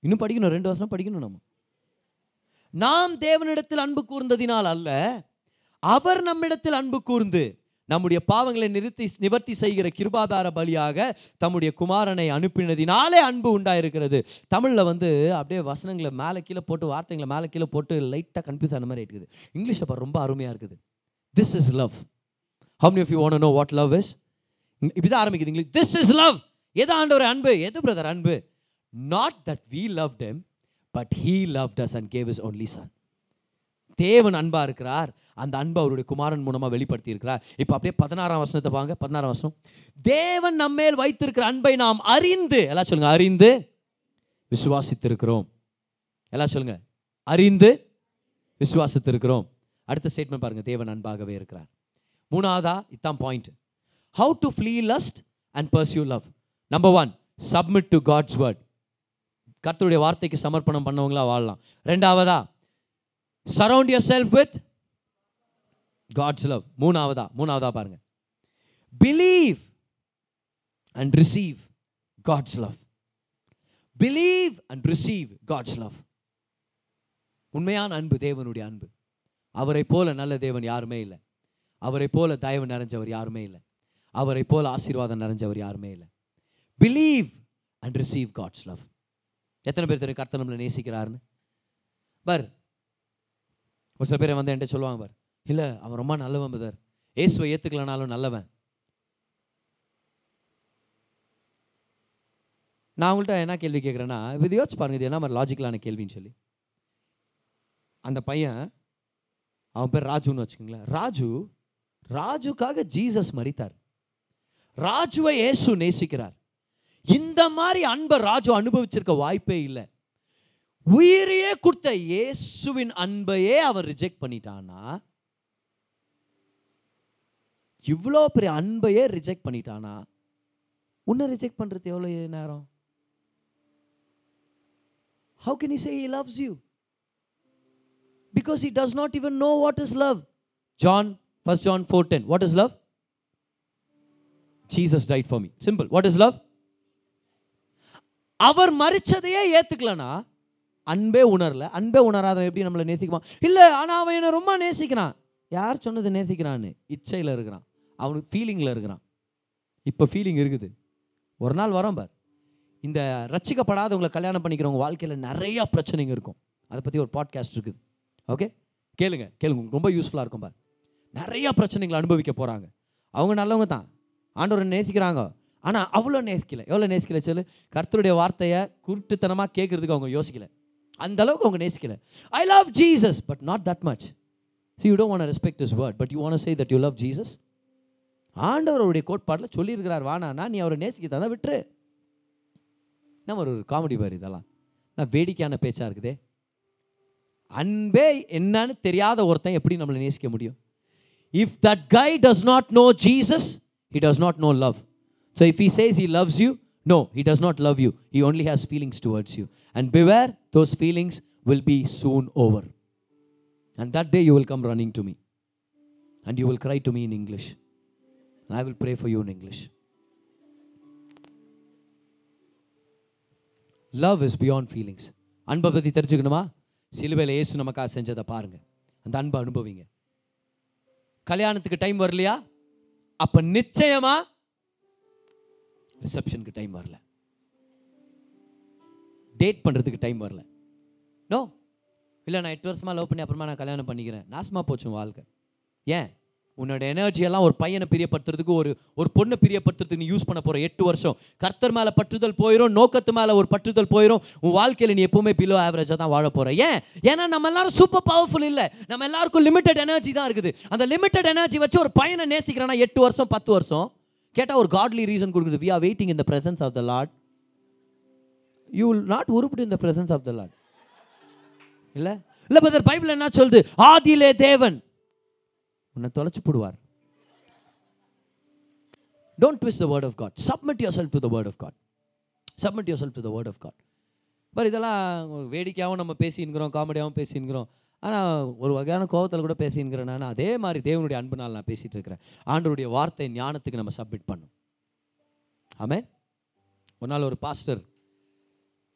இன்னும் படிக்கணும். ரெண்டு வருஷம் படிக்கணும் நம்ம. நாம் தேவனிடத்தில் அன்பு கூர்ந்ததினால் அல்ல அவர் நம்மிடத்தில் அன்பு கூர்ந்து நம்முடைய பாவங்களை நிறுத்தி நிவர்த்தி செய்கிற கிருபாதார பலியாக தம்முடைய குமாரனை அனுப்பினதினாலே அன்பு உண்டாயிருக்கிறது. தமிழில் வந்து அப்படியே வசனங்களை மேலே கீழே போட்டு வார்த்தைங்களை மேலே கீழே போட்டு லைட்டாக கன்ஃபியூஸ் ஆன மாதிரி இருக்குது இங்கிலீஷ் அப்போ ரொம்ப அருமையாக இருக்குது. This is love how if you you want know what love is இப்படி இப்படிதான் ஆரம்பிக்குது இங்கிலீஷ் திஸ் இஸ் லவ் எது ஆண்டவர் அன்பு? எது பிரதர் அன்பு? Not that we love them but he loved us and gave his only son தேவன் அன்பாக இருக்கிறார். அந்த அன்பை அவருடைய குமாரன் மூலமாக வெளிப்படுத்தி இருக்கிறார். இப்போ அப்படியே பதினாறாம் வசனத்தை பாங்க பதினாறாம் வசனம். தேவன் நம்மேல் வைத்திருக்கிற அன்பை நாம் அறிந்து எல்லாம் சொல்லுங்க அறிந்து விசுவாசித்திருக்கிறோம். எல்லாம் சொல்லுங்க அறிந்து விசுவாசித்திருக்கிறோம். அடுத்த ஸ்டேட்மெண்ட் பாருங்க தேவன் அன்பாகவே இருக்கிறார். மூணாவதா இதான் point how to flee lust and pursue love number one submit to God's word கர்த்தருடைய வார்த்தைக்கு சமர்ப்பணம் பண்ணவங்களா வாழலாம். ரெண்டாவதா surround yourself with God's love மூணாவதா? மூணாவதா பாருங்க. Believe and receive God's love believe and receive God's love உண்மையான அன்பு தேவனுடைய அன்பு. அவரை போல நல்ல தேவன் யாருமே இல்லை. அவரை போல தயவு நிறைஞ்சவர் யாருமே இல்லை. அவரை போல ஆசீர்வாதம் நிறைஞ்சவர் யாருமே இல்லை. Believe and receive God's love எத்தனை பேர் தெரியும் கர்த்தனம்ல நேசிக்கிறாருன்னு? பர் ஒரு சில பேர் வந்து என்கிட்ட சொல்லுவாங்க பார் இல்லை அவன் ரொம்ப நல்லவன் பதர் ஏசுவை ஏற்றுக்கலனாலும் நல்லவன். நான் உங்கள்கிட்ட என்ன கேள்வி கேட்குறேன்னா இது யோசிச்சு பாருங்க இது என்ன மாதிரி லாஜிக்கலான கேள்வின்னு சொல்லி. அந்த பையன் அவன் பேர் ராஜுன்னு வச்சுக்கோங்களேன். ராஜு ராஜுக்காக ஜீசஸ் மறித்தார் ராஜுவை இயேசு நேசிக்கிறார். இந்த மாதிரி அன்பை ராஜு அனுபவிச்சிருக்க வாய்ப்பே இல்லை. உயிரையே கொடுத்த இயேசுவின் அன்பையே அவர் ரிஜெக்ட் பண்ணிட்டானா இவ்வளோ பெரிய அன்பையே ரிஜெக்ட் பண்ணிட்டானா உன்னை ரிஜெக்ட் பண்ணுறது எவ்வளோ நேரம் how can say he loves you because he does not even know what is love John first John four ten what is love Jesus died for me simple what is love அவர் மறிச்சதையே ஏற்றுக்கலனா அன்பே உணரல. அன்பே உணராத எப்படி நம்மளை நேசிக்குமா? இல்லை ஆனால் அவன் என்ன ரொம்ப நேசிக்கிறான். யார் சொன்னது நேசிக்கிறான்னு? இச்சையில் இருக்கிறான். அவனுக்கு ஃபீலிங்கில் இருக்கிறான். இப்போ ஃபீலிங் இருக்குது. ஒரு நாள் வரோம் பார். இந்த ரட்சிக்கப்படாதவங்களை கல்யாணம் பண்ணிக்கிறவங்க வாழ்க்கையில் நிறையா பிரச்சனைங்க இருக்கும். அதை பற்றி ஒரு பாட்காஸ்ட் இருக்குது. ஓகே கேளுங்க கேளுங்க. ரொம்ப யூஸ்ஃபுல்லாக இருக்கும் பார். நிறையா பிரச்சனைகளை அனுபவிக்க போகிறாங்க அவங்க நல்லவங்க தான். ஆண்டவரை நேசிக்கிறாங்க. ஆனால் அவ்வளோ நேசிக்கலை. எவ்வளோ நேசிக்கலை சொல்லு? கர்த்தருடைய வார்த்தையை குருட்டுத்தனமாக கேட்குறதுக்கு அவங்க யோசிக்கலை. அந்த அளவுக்கு அவங்க நேசிக்கல. I love Jesus but not that much see you don't want respect his word but you want say that you love Jesus ஆண்டவருடைய கோட்பாட்டில் சொல்லியிருக்கிறார் வானானா நீ அவரை நேசிக்க தான் விட்டுரு. நம்ம ஒரு காமெடி பாரு இதெல்லாம். நான் வேடிக்கையான பேச்சாக இருக்குதே. அன்பே என்னன்னு தெரியாத ஒருத்தன் எப்படி நம்மளை நேசிக்க முடியும்? If that guy does not know Jesus he does not know love so if he says he loves you no he does not love you he only has feelings towards you and beware those feelings will be soon over and that day you will come running to me and you will cry to me in English I will pray for you in English love is beyond feelings அன்பை பற்றி தெரிஞ்சுக்கணுமா சிலுவையில் இயேசு நமக்காக செஞ்சதை பாருங்க அந்த அன்பை அனுபவிங்க கல்யாணத்துக்கு டைம் வரலையா அப்ப நிச்சயமா ரிசப்ஷனுக்கு டைம் வரல. டேட் பண்ணுறதுக்கு டைம் வரல. நோ இல்லை நான் எட்டு வருஷமாக லவ் பண்ணி அப்புறமா நான் கல்யாணம் பண்ணிக்கிறேன். நாசமாக போச்சு வாழ்க்கை. ஏன்? உன்னோட எனர்ஜியெல்லாம் ஒரு பையனை பிரியப்படுத்துறதுக்கு ஒரு ஒரு பொண்ணை பிரியப்படுத்துறதுக்கு நீ யூஸ் பண்ண போகிற எட்டு வருஷம். கர்த்தர் மேலே பற்றுதல் போயிடும் நோக்கத்து மேலே ஒரு பற்றுதல் போயிடும் உன் வாழ்க்கையில் நீ எப்பவுமே பிலோ ஆவரேஜாக தான் வாழ போகிற ஏன்? ஏன்னா நம்ம எல்லாரும் சூப்பர் பவர்ஃபுல் இல்லை. நம்ம எல்லாருக்கும் லிமிட்டட் எனர்ஜி தான் இருக்குது. அந்த லிமிட்டட் எனர்ஜி வச்சு ஒரு பையனை நேசிக்கிறேன்னா எட்டு வருஷம் பத்து வருஷம்? கேட்டால் ஒரு காட்லி ரீசன் கொடுக்குது. We are waiting in the presence of the Lord you will not உருப்பிட்டு இந்த பிரசன்ஸ் ஆஃப் த லாட் இல்லை? இல்லை பதர் பைபிள் என்ன சொல்லுது? ஆதியிலே தேவன். உன்னை தொலைச்சு போடுவார். Don't twist the word of God submit yourself to the word of God submit yourself to the word of God but இதெல்லாம் வேடிக்கையாகவும் நம்ம பேசின்கிறோம் காமெடியாகவும் பேசின்கிறோம் ஆனால் ஒரு வகையான கோபத்தில் கூட பேசிங்கிறேன் நான். அதே மாதிரி தேவனுடைய அன்புனால் நான் பேசிகிட்டு இருக்கிறேன் ஆண்டருடைய வார்த்தை ஞானத்துக்கு நம்ம சப்மிட் பண்ணும். ஆமே ஒரு நாள் ஒரு பாஸ்டர்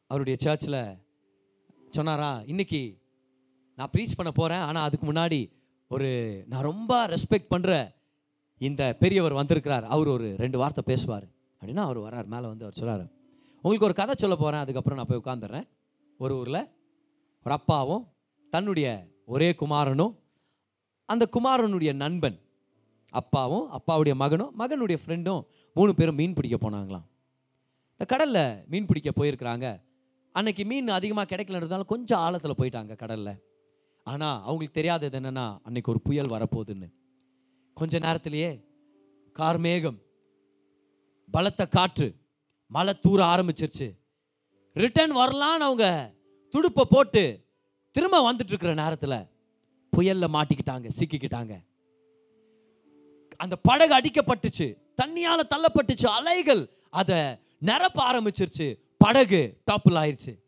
அவருடைய சர்ச்சில் சொன்னாரா இன்னைக்கு நான் ப்ரீச் பண்ண போகிறேன் ஆனால் அதுக்கு முன்னாடி ஒரு நான் ரொம்ப ரெஸ்பெக்ட் பண்ணுற இந்த பெரியவர் வந்திருக்கிறார். அவர் ஒரு ரெண்டு வார்த்தை பேசுவார். அப்படின்னா அவர் வரார் மேலே வந்து அவர் சொல்கிறார் உங்களுக்கு ஒரு கதை சொல்ல போகிறேன் அதுக்கப்புறம் நான் போய் உட்காந்துடுறேன் ஒரு ஊரில் ஒரு அப்பாவும் தன்னுடைய ஒரே குமாரனும் அந்த குமாரனுடைய நண்பன் அப்பாவும் அப்பாவுடைய மகனும் மகனுடைய ஃப்ரெண்டும் மூணு பேரும் மீன் பிடிக்க போனாங்களாம். இந்த கடலில் மீன் பிடிக்க போயிருக்கிறாங்க. அன்னைக்கு மீன் அதிகமாக கிடைக்கலன்றதுனால கொஞ்சம் ஆழத்தில் போயிட்டாங்க கடலில். ஆனால் அவங்களுக்கு தெரியாதது என்னென்னா அன்னைக்கு ஒரு புயல் வரப்போகுதுன்னு. கொஞ்ச நேரத்திலேயே கார்மேகம் பலத்த காற்று மழை தூர ஆரம்பிச்சிருச்சு. ரிட்டர்ன் வரலான்னு அவங்க துடுப்பை போட்டு திரும்ப வந்துட்டு இருக்கிற நேரத்தில் புயல்ல மாட்டிக்கிட்டாங்க சிக்கிக்கிட்டாங்க. அந்த படகு அடிக்கப்பட்டுச்சு தண்ணியால தள்ளப்பட்டுச்சு அலைகள். அதை நிரப்ப ஆரம்பிச்சிருச்சு. படகு டாப்பில் ஆயிடுச்சு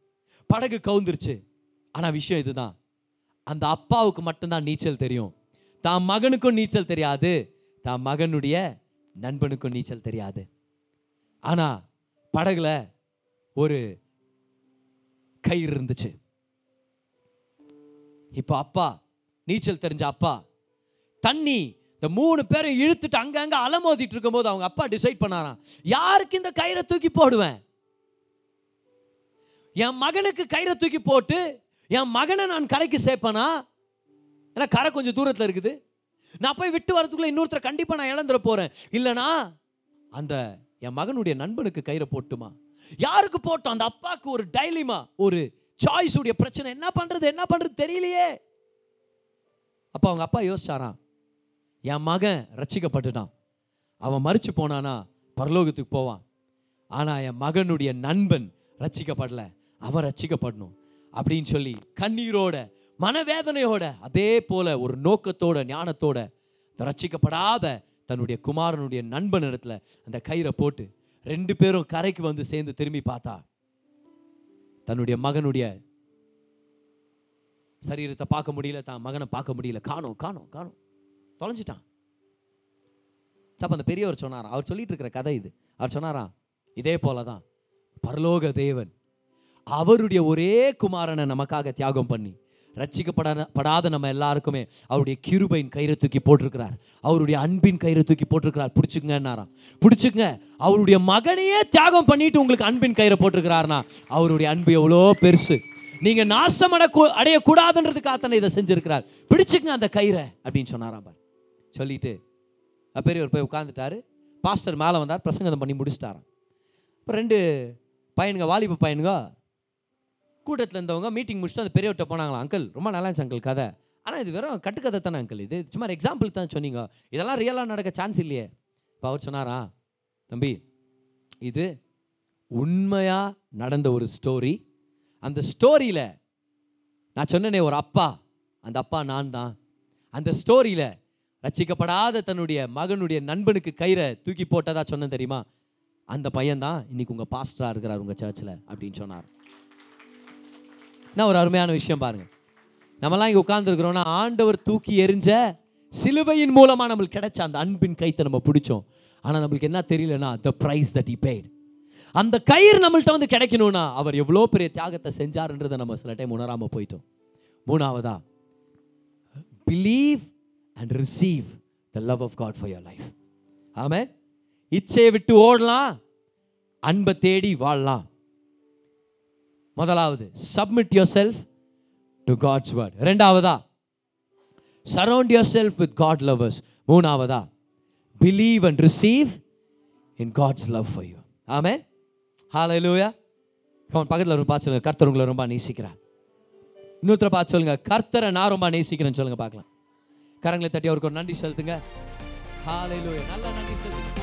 படகு கவுந்துருச்சு. ஆனால் விஷயம் இதுதான். அந்த அப்பாவுக்கு மட்டும்தான் நீச்சல் தெரியும். தான் மகனுக்கும் நீச்சல் தெரியாது. தான் மகனுடைய நண்பனுக்கும் நீச்சல் தெரியாது. ஆனால் படகுல ஒரு கயிறு இருந்துச்சு. இப்போ அப்பா நீச்சல் தெரிஞ்ச அப்பா தண்ணி இந்த மூணு பேரை இழுத்துட்டு அங்கங்கே அலமோதிட்டு இருக்கும்போது அவங்க அப்பா டிசைட் பண்ணாராம் யாருக்கு இந்த கயிறை தூக்கி போடுவேன்? என் மகனுக்கு கயிறை தூக்கி போட்டு என் மகனை நான் கரைக்கு சேர்ப்பேனா? ஏன்னா கரை கொஞ்சம் தூரத்தில் இருக்குது. நான் போய் விட்டு வரதுக்குள்ளே இன்னொருத்தரை கண்டிப்பாக நான் இழந்துட போகிறேன் இல்லைனா அந்த என் மகனுடைய நண்பனுக்கு கயிறை போட்டுமா? யாருக்கு போட்டோம்? அந்த அப்பாவுக்கு ஒரு டைலிமா ஒரு சாய்ஸ் உடைய பிரச்சனை. என்ன பண்றது? என்ன பண்றது? தெரியலையே. அப்போ அவங்க அப்பா யோசிச்சாராம் என் மகன் ரட்சிக்கப்பட்டுட்டான் அவன் மறிச்சு போனானா? பரலோகத்துக்கு போவான். ஆனால் என் மகனுடைய நண்பன் ரட்சிக்கப்படல அவன் ரட்சிக்கப்படணும் அப்படின்னு சொல்லி கண்ணீரோட மனவேதனையோட அதே போல ஒரு நோக்கத்தோட ஞானத்தோட இந்த ரட்சிக்கப்படாத தன்னுடைய குமாரனுடைய நண்பன் இடத்துல அந்த கயிறை போட்டு ரெண்டு பேரும் கரைக்கு வந்து சேர்ந்து திரும்பி பார்த்தா தன்னுடைய மகனுடைய சரீரத்தை பார்க்க முடியல தான் மகனை பார்க்க முடியல. காணோம் காணோம் காணோம். தொலைஞ்சிட்டான். தப்ப அந்த பெரியவர் சொன்னாரா அவர் சொல்லிட்டு இருக்கிற கதை இது. அவர் சொன்னாரா இதே போல தான் பரலோக தேவன் அவருடைய ஒரே குமாரனை நமக்காக தியாகம் பண்ணி ரட்சிக்கப்படாத படாத நம்ம எல்லாருக்குமே அவருடைய கிருபையின் கயிறை தூக்கி போட்டிருக்கிறார். அவருடைய அன்பின் கயிறை தூக்கி போட்டிருக்கிறார். பிடிச்சுங்கன்னாராம் பிடிச்சுங்க அவருடைய மகனையே தியாகம் பண்ணிட்டு உங்களுக்கு அன்பின் கயிறை போட்டிருக்கிறார்னா அவருடைய அன்பு எவ்வளோ பெருசு. நீங்கள் நாசம் அட அடையக்கூடாதுன்றதுக்காக தானே இதை செஞ்சிருக்கிறார். பிடிச்சுங்க அந்த கயிறை அப்படின்னு சொன்னாராம் பார். சொல்லிட்டு பெரியவர் போய் உட்காந்துட்டாரு பாஸ்டர் மேலே வந்தார் பிரசங்கம் பண்ணி முடிச்சிட்டாராம். இப்போ ரெண்டு பையனுங்க வாலிப பையனுங்க கூட்டத்தில் இருந்தவங்க மீட்டிங் முடிச்சுட்டு அந்த பெரியவர்கிட்ட போனாங்களா அங்கிள் ரொம்ப நல்லா இருந்துச்சு அங்கிள் கதை. ஆனால் இது வெறும் கட்டுக்கதை தானே அங்கிள் இது சும்மா எக்ஸாம்பிள் தான் சொன்னீங்க. இதெல்லாம் ரியலாக நடக்க சான்ஸ் இல்லையே. இப்போ அவர் சொன்னாரா தம்பி இது உண்மையாக நடந்த ஒரு ஸ்டோரி அந்த ஸ்டோரியில் நான் சொன்னனே ஒரு அப்பா. அந்த அப்பா நான் தான். அந்த ஸ்டோரியில் ரட்சிக்கப்படாத தன்னுடைய மகனுடைய நண்பனுக்கு கயிறை தூக்கி போட்டதா சொன்னேன் தெரியுமா? அந்த பையன் தான் இன்னைக்கு உங்கள் பாஸ்டராக இருக்கிறார் உங்கள் சர்ச்சில் அப்படின்னு சொன்னார். என்ன ஒரு அருமையான விஷயம் பாருங்கள் நம்மலாம் இங்கே உட்காந்துருக்குறோம்னா ஆண்டவர் தூக்கி எறிஞ்ச சிலுவையின் மூலமாக நம்மளுக்கு கிடைச்ச அந்த அன்பின் கைத்தை நம்ம பிடிச்சோம். ஆனால் நம்மளுக்கு என்ன தெரியலனா the price that he paid. அந்த கயிறு நம்மள்கிட்ட வந்து கிடைக்கணும்னா அவர் எவ்வளோ பெரிய தியாகத்தை செஞ்சாருன்றதை நம்ம சில டைம் உணராமல் போயிட்டோம். மூணாவதா believe and receive the love of God for your life ஆமே இச்சையை விட்டு ஓடலாம் அன்பை தேடி வாழலாம். முதலாவது submit yourself to God's word ரெண்டாவதா surround yourself with God lovers மூணாவதா believe and receive in God's love for you ஆமே ஹால லூயா அவன் பக்கத்தில் ரொம்ப பார்த்து சொல்லுங்க. கர்த்தர் உங்களை ரொம்ப நேசிக்கிறார். இன்னொருத்தர பார்த்து சொல்லுங்கள் கர்த்தரை நான் ரொம்ப நேசிக்கிறேன்னு சொல்லுங்கள் பார்க்கலாம். கரங்களை தட்டி அவருக்கு ஒரு நன்றி செலுத்துங்க. ஹalleluya நல்ல நன்றி செலுத்துங்க.